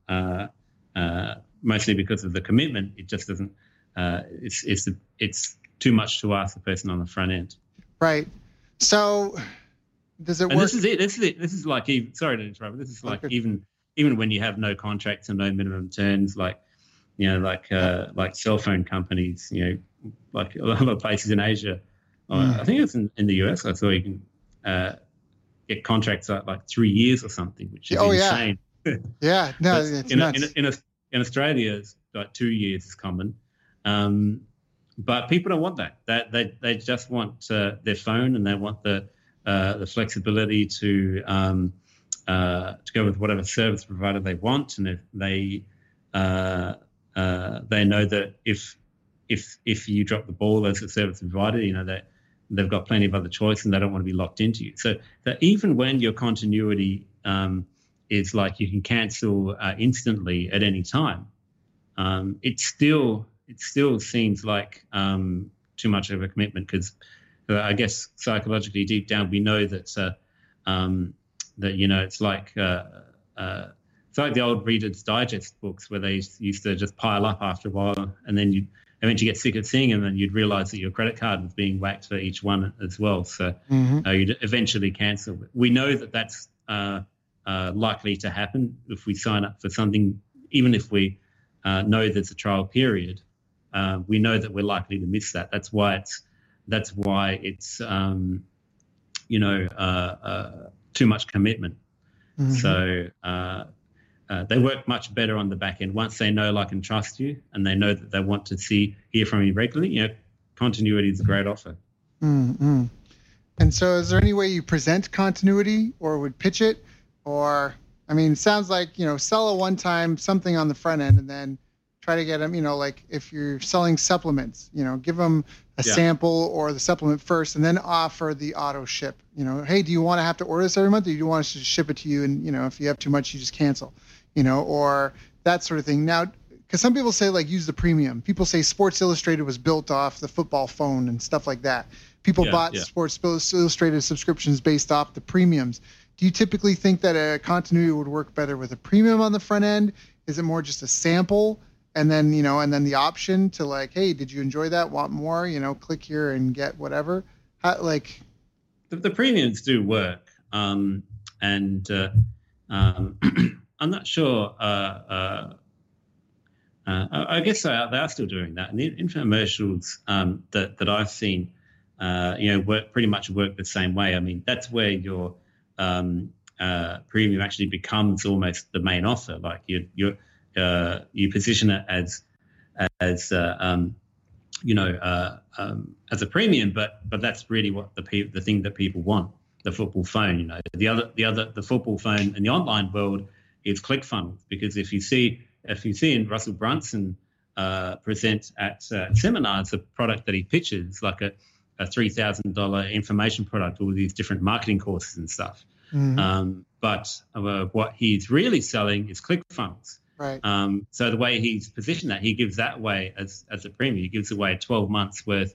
mostly because of the commitment, it just doesn't. Uh, it's it's it's too much to ask the person on the front end. Right. So does it and work? This is it. This is it. This is like even. Sorry to interrupt. This is like okay. even even when you have no contracts and no minimum terms, like you know, like uh, like cell phone companies. You know, like a lot of places in Asia. Mm. I think it's in, in the US. I saw you can uh, get contracts at like three years or something, which is oh, insane. Yeah, no, it's in, nuts. In, in, in, Australia, it's like two years is common. Um, but people don't want that. That they, they just want uh, their phone and they want the uh, the flexibility to um, uh, to go with whatever service provider they want, and if they uh, uh, they know that if if if you drop the ball as a service provider, you know that they've got plenty of other choice and they don't want to be locked into you. So that even when your continuity um, is like you can cancel uh, instantly at any time, um, it still it still seems like um, too much of a commitment because uh, I guess psychologically deep down we know that uh, um, that you know it's like uh, uh, it's like the old Reader's Digest books where they used to just pile up after a while and then you eventually get sick of seeing them and you'd realize that your credit card was being whacked for each one as well. So mm-hmm. uh, you'd eventually cancel. We know that that's uh, uh, likely to happen if we sign up for something even if we know there's a trial period we know that we're likely to miss that that's why it's that's why it's um, you know uh, uh, too much commitment. Mm-hmm. So uh, uh, they work much better on the back end once they know, like, and trust you, and they know that they want to see hear from you regularly. You know, continuity is a great offer. Mm-hmm. And so, is there any way you present continuity, or would pitch it, or I mean, it sounds like you know, sell a one-time something on the front end, and then try to get them, you know, like if you're selling supplements, you know, give them a yeah. sample or the supplement first and then offer the auto ship. You know, hey, do you want to have to order this every month or do you want us to ship it to you and, you know, if you have too much, you just cancel, you know, or that sort of thing. Now, because some people say like use the premium. People say Sports Illustrated was built off the football phone and stuff like that. People yeah, bought yeah. Sports Illustrated subscriptions based off the premiums. Do you typically think that a continuity would work better with a premium on the front end? Is it more just a sample? and then you know and then the option to like hey did you enjoy that want more you know click here and get whatever How, like the, the, premiums do work um, and uh, um, <clears throat> i'm not sure uh, uh, uh I guess they are, they are, still doing that. And the infomercials um, that that I've seen, uh, you know, work pretty much work the same way. I mean, that's where your um, uh, premium actually becomes almost the main offer. Like you you're uh, you position it as as uh, um, you know uh, um, as a premium, but but that's really what the pe- the thing that people want the football phone. You know, the other the other the football phone in the online world is ClickFunnels because if you see if you see in Russell Brunson uh, present at uh, seminars a product that he pitches like a, a three thousand dollar information product, all these different marketing courses and stuff. Mm-hmm. Um, but uh, what he's really selling is ClickFunnels. Right. Um, so the way he's positioned that, he gives that away as as a premium. He gives away 12 months worth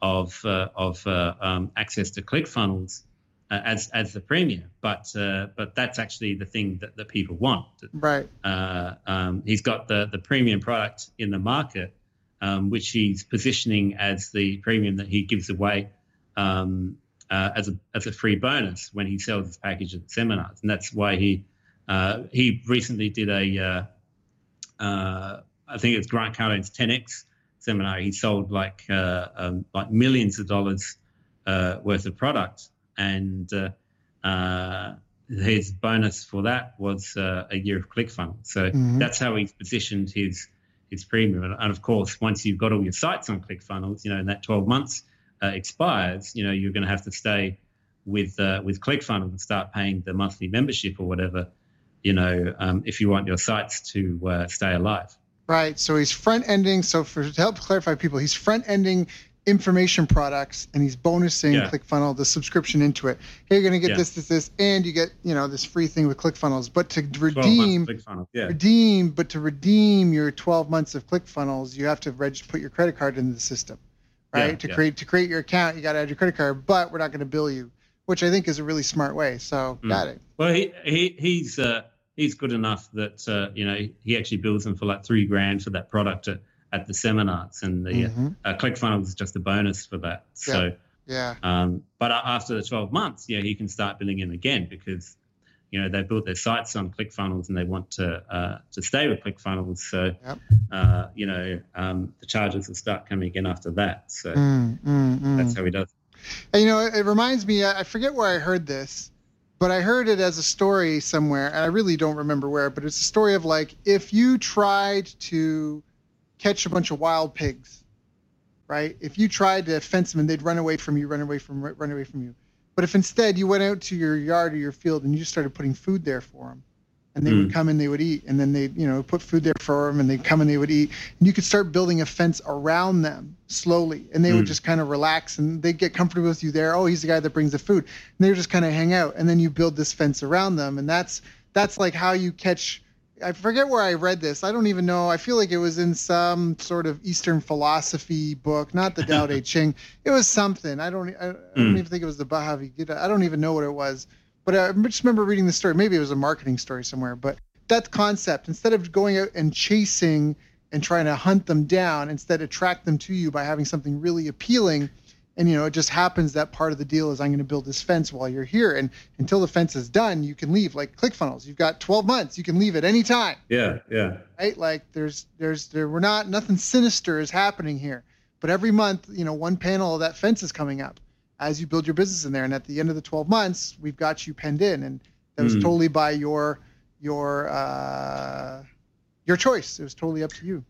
of uh, of uh, um, access to ClickFunnels uh, as as the premium. But uh, but that's actually the thing that, that people want. Right. Uh, um, he's got the the premium product in the market, um, which he's positioning as the premium that he gives away. Um, uh, as a as a free bonus when he sells his package at seminars, and that's why he he recently did a uh, I think it's Grant Cardone's 10x seminar. He sold like uh, um, like millions of dollars uh, worth of product, and uh, uh, his bonus for that was uh, a year of ClickFunnels. So mm-hmm. that's how he's positioned his his premium. And, and, of course, once you've got all your sites on ClickFunnels, you know, and that 12 months expires, you know, you're going to have to stay with with ClickFunnels and start paying the monthly membership or whatever you know, um, if you want your sites to uh, stay alive. Right. So he's front ending. So for to help clarify people, he's front ending information products and he's bonusing yeah. ClickFunnels the subscription into it. Hey, you're going to get yeah. this, this, this, and you get you know this free thing with ClickFunnels. But to redeem, yeah. redeem, but to redeem your 12 months of ClickFunnels, you have to put your credit card into the system, right? to create to create your account, you got to add your credit card, but we're not going to bill you, which I think is a really smart way. So mm. got it. Well, he, he he's. Uh, he's good enough that uh, you know he actually builds them for like three grand for that product at, at the seminars, and the mm-hmm. uh, ClickFunnels is just a bonus for that. So yeah. Um, but after the 12 months, yeah, you can start billing in again because you know they built their sites on ClickFunnels and they want to uh, to stay with ClickFunnels. So yep. uh, you know um, the charges will start coming again after that. So mm, mm, mm. that's how he does. And, you know, it reminds me. I forget where I heard this but I heard it as a story somewhere, and I really don't remember where. But it's a story of like if you tried to catch a bunch of wild pigs, right? If you tried to fence them and they'd run away from you, run away from run away from you. But if instead you went out to your yard or your field and you just started putting food there for them, and they mm. would come and they would eat and then they you know put food there for them and they'd come and they would eat and you could start building a fence around them slowly and they mm. would just kind of relax and they'd get comfortable with you there oh he's the guy that brings the food and they would just kind of hang out and then you build this fence around them and that's that's like how you catch I forget where I read this. I don't even know. I feel like it was in some sort of Eastern philosophy book, not the Tao Te <laughs> Ching. It was something. I don't. I, I don't mm. even think it was the Bhagavad Gita. I don't even know what it was but I just remember reading the story. Maybe it was a marketing story somewhere. But that concept, instead of going out and chasing and trying to hunt them down, instead attract them to you by having something really appealing. And you know, it just happens that part of the deal is I'm going to build this fence while you're here, and until the fence is done, you can leave. Like ClickFunnels, you've got 12 months, you can leave at any time. Yeah, yeah. Right? Like there's there's there we're not nothing sinister is happening here, but every month, you know, one panel of that fence is coming up, as you build your business in there. And at the end of the 12 months, we've got you penned in, and that was mm. totally by your your uh, your choice. It was totally up to you.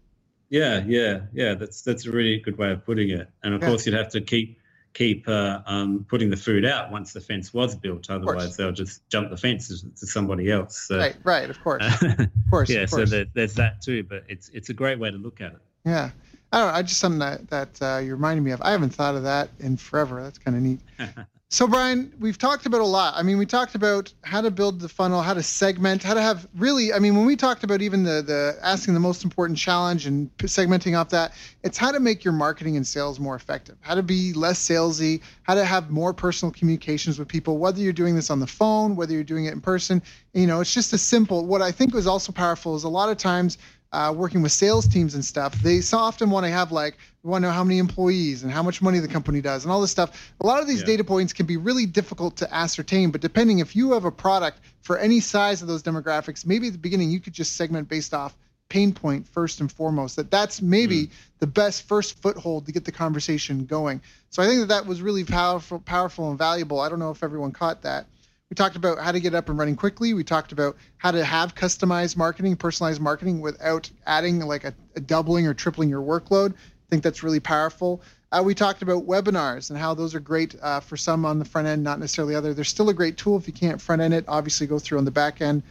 Yeah, yeah, yeah. That's that's a really good way of putting it. And of yeah. course, you'd have to keep keep uh, um, putting the food out once the fence was built. Otherwise, they'll just jump the fence to, somebody else. So, right, right, of course, <laughs> of course. yeah, of course. so there's that too. But it's it's a great way to look at it. Yeah. I don't know. I just something that that uh, you reminded me of. I haven't thought of that in forever. That's kind of neat. <laughs> so Brian, we've talked about a lot. I mean, we talked about how to build the funnel, how to segment, how to have really. I mean, when we talked about even the the asking the most important challenge and segmenting off that, it's how to make your marketing and sales more effective. How to be less salesy. How to have more personal communications with people. Whether you're doing this on the phone, whether you're doing it in person. You know, it's just a simple. What I think was also powerful is a lot of times uh, working with sales teams and stuff, they so often want to have like want to know how many employees and how much money the company does and all this stuff. A lot of these yeah. data points can be really difficult to ascertain, but depending if you have a product for any size of those demographics, maybe at the beginning you could just segment based off pain point first and foremost. That that's maybe mm. the best first foothold to get the conversation going. So I think that that was really powerful, powerful and valuable. I don't know if everyone caught that. We talked about how to get up and running quickly. We talked about how to have customized marketing, personalized marketing without adding like a, a doubling or tripling your workload. I think that's really powerful. Uh, we talked about webinars and how those are great uh, for some on the front end, not necessarily other. They're still a great tool if you can't front end it. Obviously, go through on the back end.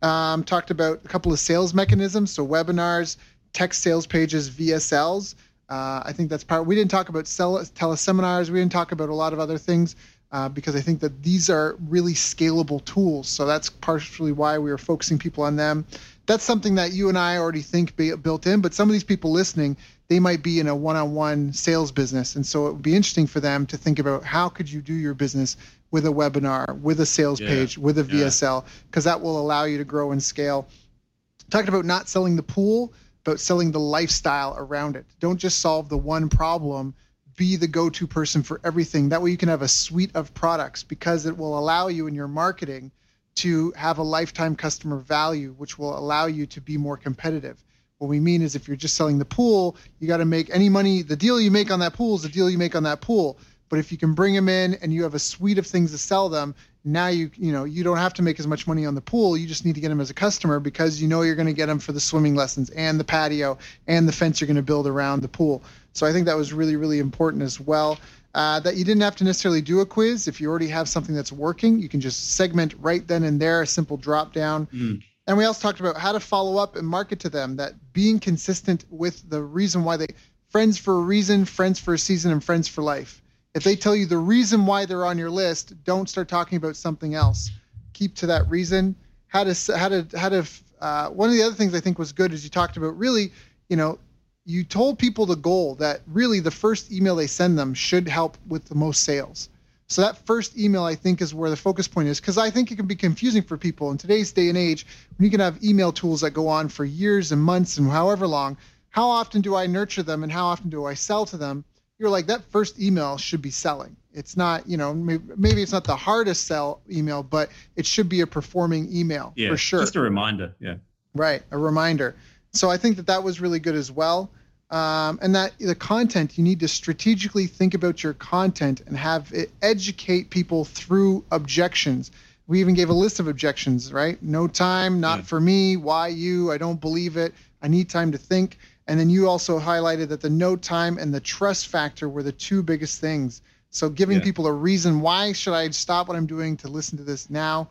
Um, talked about a couple of sales mechanisms, so webinars, text sales pages, VSLs. Uh, I think that's part. We didn't talk about sell, teleseminars. We didn't talk about a lot of other things uh, because I think that these are really scalable tools. So that's partially why we are focusing people on them. That's something that you and I already think built in, but some of these people listening, they might be in a one-on-one sales business, and so it would be interesting for them to think about how could you do your business with a webinar, with a sales yeah. page, with a VSL, because yeah. that will allow you to grow and scale. Talked about not selling the pool, but selling the lifestyle around it. Don't just solve the one problem be the go-to person for everything. That way you can have a suite of products because it will allow you in your marketing to have a lifetime customer value, which will allow you to be more competitive. What we mean is if you're just selling the pool, you got to make any money. The deal you make on that pool is the deal you make on that pool. But if you can bring them in and you have a suite of things to sell them, now you you know you don't have to make as much money on the pool. You just need to get them as a customer because you know you're going to get them for the swimming lessons and the patio and the fence you're going to build around the pool. So I think that was really, really important as well. Uh, that you didn't have to necessarily do a quiz. If you already have something that's working, you can just segment right then and there, a simple drop down. Mm. And we also talked about how to follow up and market to them, that being consistent with the reason why they, friends for a reason, friends for a season, and friends for life. If they tell you the reason why they're on your list, don't start talking about something else. Keep to that reason. How to, how to, how to, uh, one of the other things I think was good is you talked about really, you know, you told people the goal that really the first email they send them should help with the most sales. So that first email, I think, is where the focus point is because I think it can be confusing for people in today's day and age when you can have email tools that go on for years and months and however long. How often do I nurture them and how often do I sell to them? You're like that first email should be selling. It's not, you know, maybe, maybe it's not the hardest sell email, but it should be a performing email yeah, for sure. Just a reminder, yeah. Right, a reminder. So I think that that was really good as well um, and that the content you need to strategically think about your content and have it educate people through objections we even gave a list of objections right no time not yeah. for me why you i don't believe it i need time to think and then you also highlighted that the no time and the trust factor were the two biggest things so giving yeah. people a reason why should i stop what i'm doing to listen to this now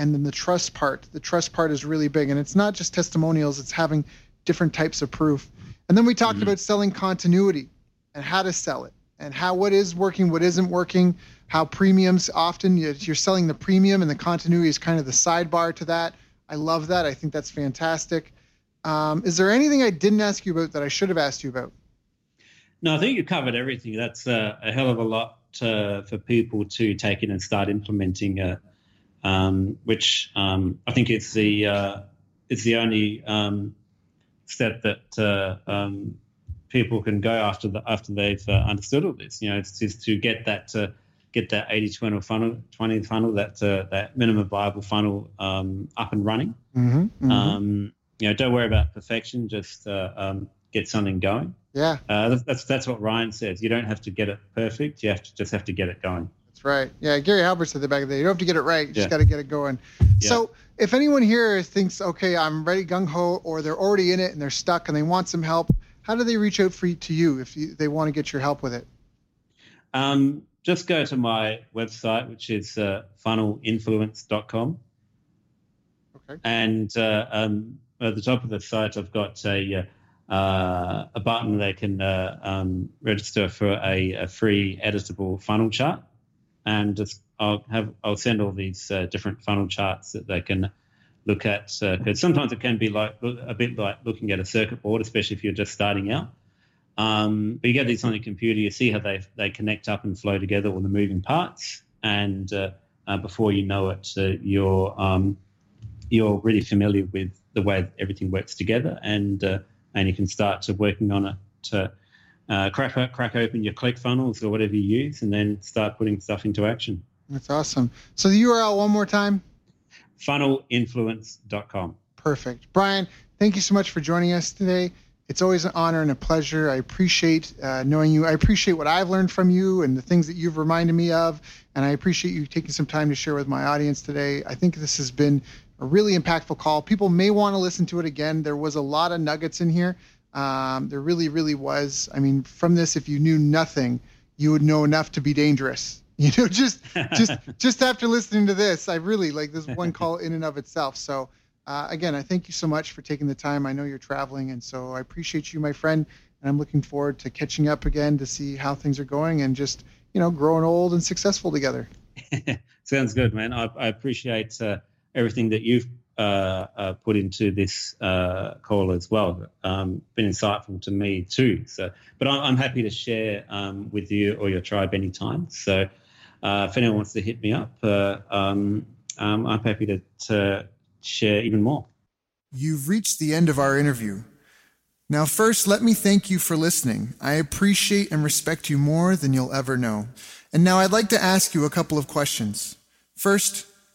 and then the trust part. The trust part is really big, and it's not just testimonials; it's having different types of proof. And then we talked mm-hmm. about selling continuity and how to sell it, and how what is working, what isn't working, how premiums often you're selling the premium, and the continuity is kind of the sidebar to that. I love that. I think that's fantastic. Um, is there anything I didn't ask you about that I should have asked you about? No, I think you covered everything. That's uh, a hell of a lot uh, for people to take in and start implementing, uh, um, which um, I think it's the uh, it's the only um, step that uh, um, people can go after the, after they've uh, understood all this. You know, it's, it's to get that get that 80 20 funnel, 20 funnel, that that minimum viable funnel um, up and running. Mm-hmm, mm-hmm. You know, don't worry about perfection. Just get something going. Yeah. Uh, that's that's what Ryan says. You don't have to get it perfect. You have to just have to get it going. That's right. Yeah, Gary Halbert said the back of the day. You don't have to get it right. You yeah. just got to get it going. Yeah. So if anyone here thinks, okay, I'm ready gung ho, or they're already in it and they're stuck and they want some help, how do they reach out for to you if you, they want to get your help with it? Um, just go to my website, which is uh, funnelinfluence.com. Okay. And uh, um, at the top of the site, I've got a uh, uh, a button they can uh, um, register for a, a, free editable funnel chart, and just I'll have I'll send all these uh, different funnel charts that they can look at because uh, sometimes it can be like a bit like looking at a circuit board, especially if you're just starting out. Um, but you get these on your computer, you see how they they connect up and flow together, all the moving parts, and uh, before you know it, you're um, you're really familiar with the way everything works together and and you can start to working on it to uh, crack crack open your ClickFunnels or whatever you use, and then start putting stuff into action. That's awesome. So the URL one more time. Funnelinfluence.com. Perfect, Brian. Thank you so much for joining us today. It's always an honor and a pleasure. I appreciate uh, knowing you. I appreciate what I've learned from you and the things that you've reminded me of. And I appreciate you taking some time to share with my audience today. I think this has been a really impactful call. People may want to listen to it again. There was a lot of nuggets in here. Um, there really, really was. I mean, from this, if you knew nothing, you would know enough to be dangerous. <laughs> You know, just just just after listening to this, I really like this one call in and of itself. So uh, again, I thank you so much for taking the time. I know you're traveling, and so I appreciate you, my friend. And I'm looking forward to catching up again to see how things are going and just you know growing old and successful together. <laughs> Sounds good, man. I, I appreciate. Uh, everything that you've uh, uh, put into this uh, call as well. Um, been insightful to me too. So, but I'm, I'm happy to share um, with you or your tribe anytime. So, uh, if anyone wants to hit me up, uh, um, um, I'm happy to, to share even more. You've reached the end of our interview. Now, first, let me thank you for listening. I appreciate and respect you more than you'll ever know. And now I'd like to ask you a couple of questions. First,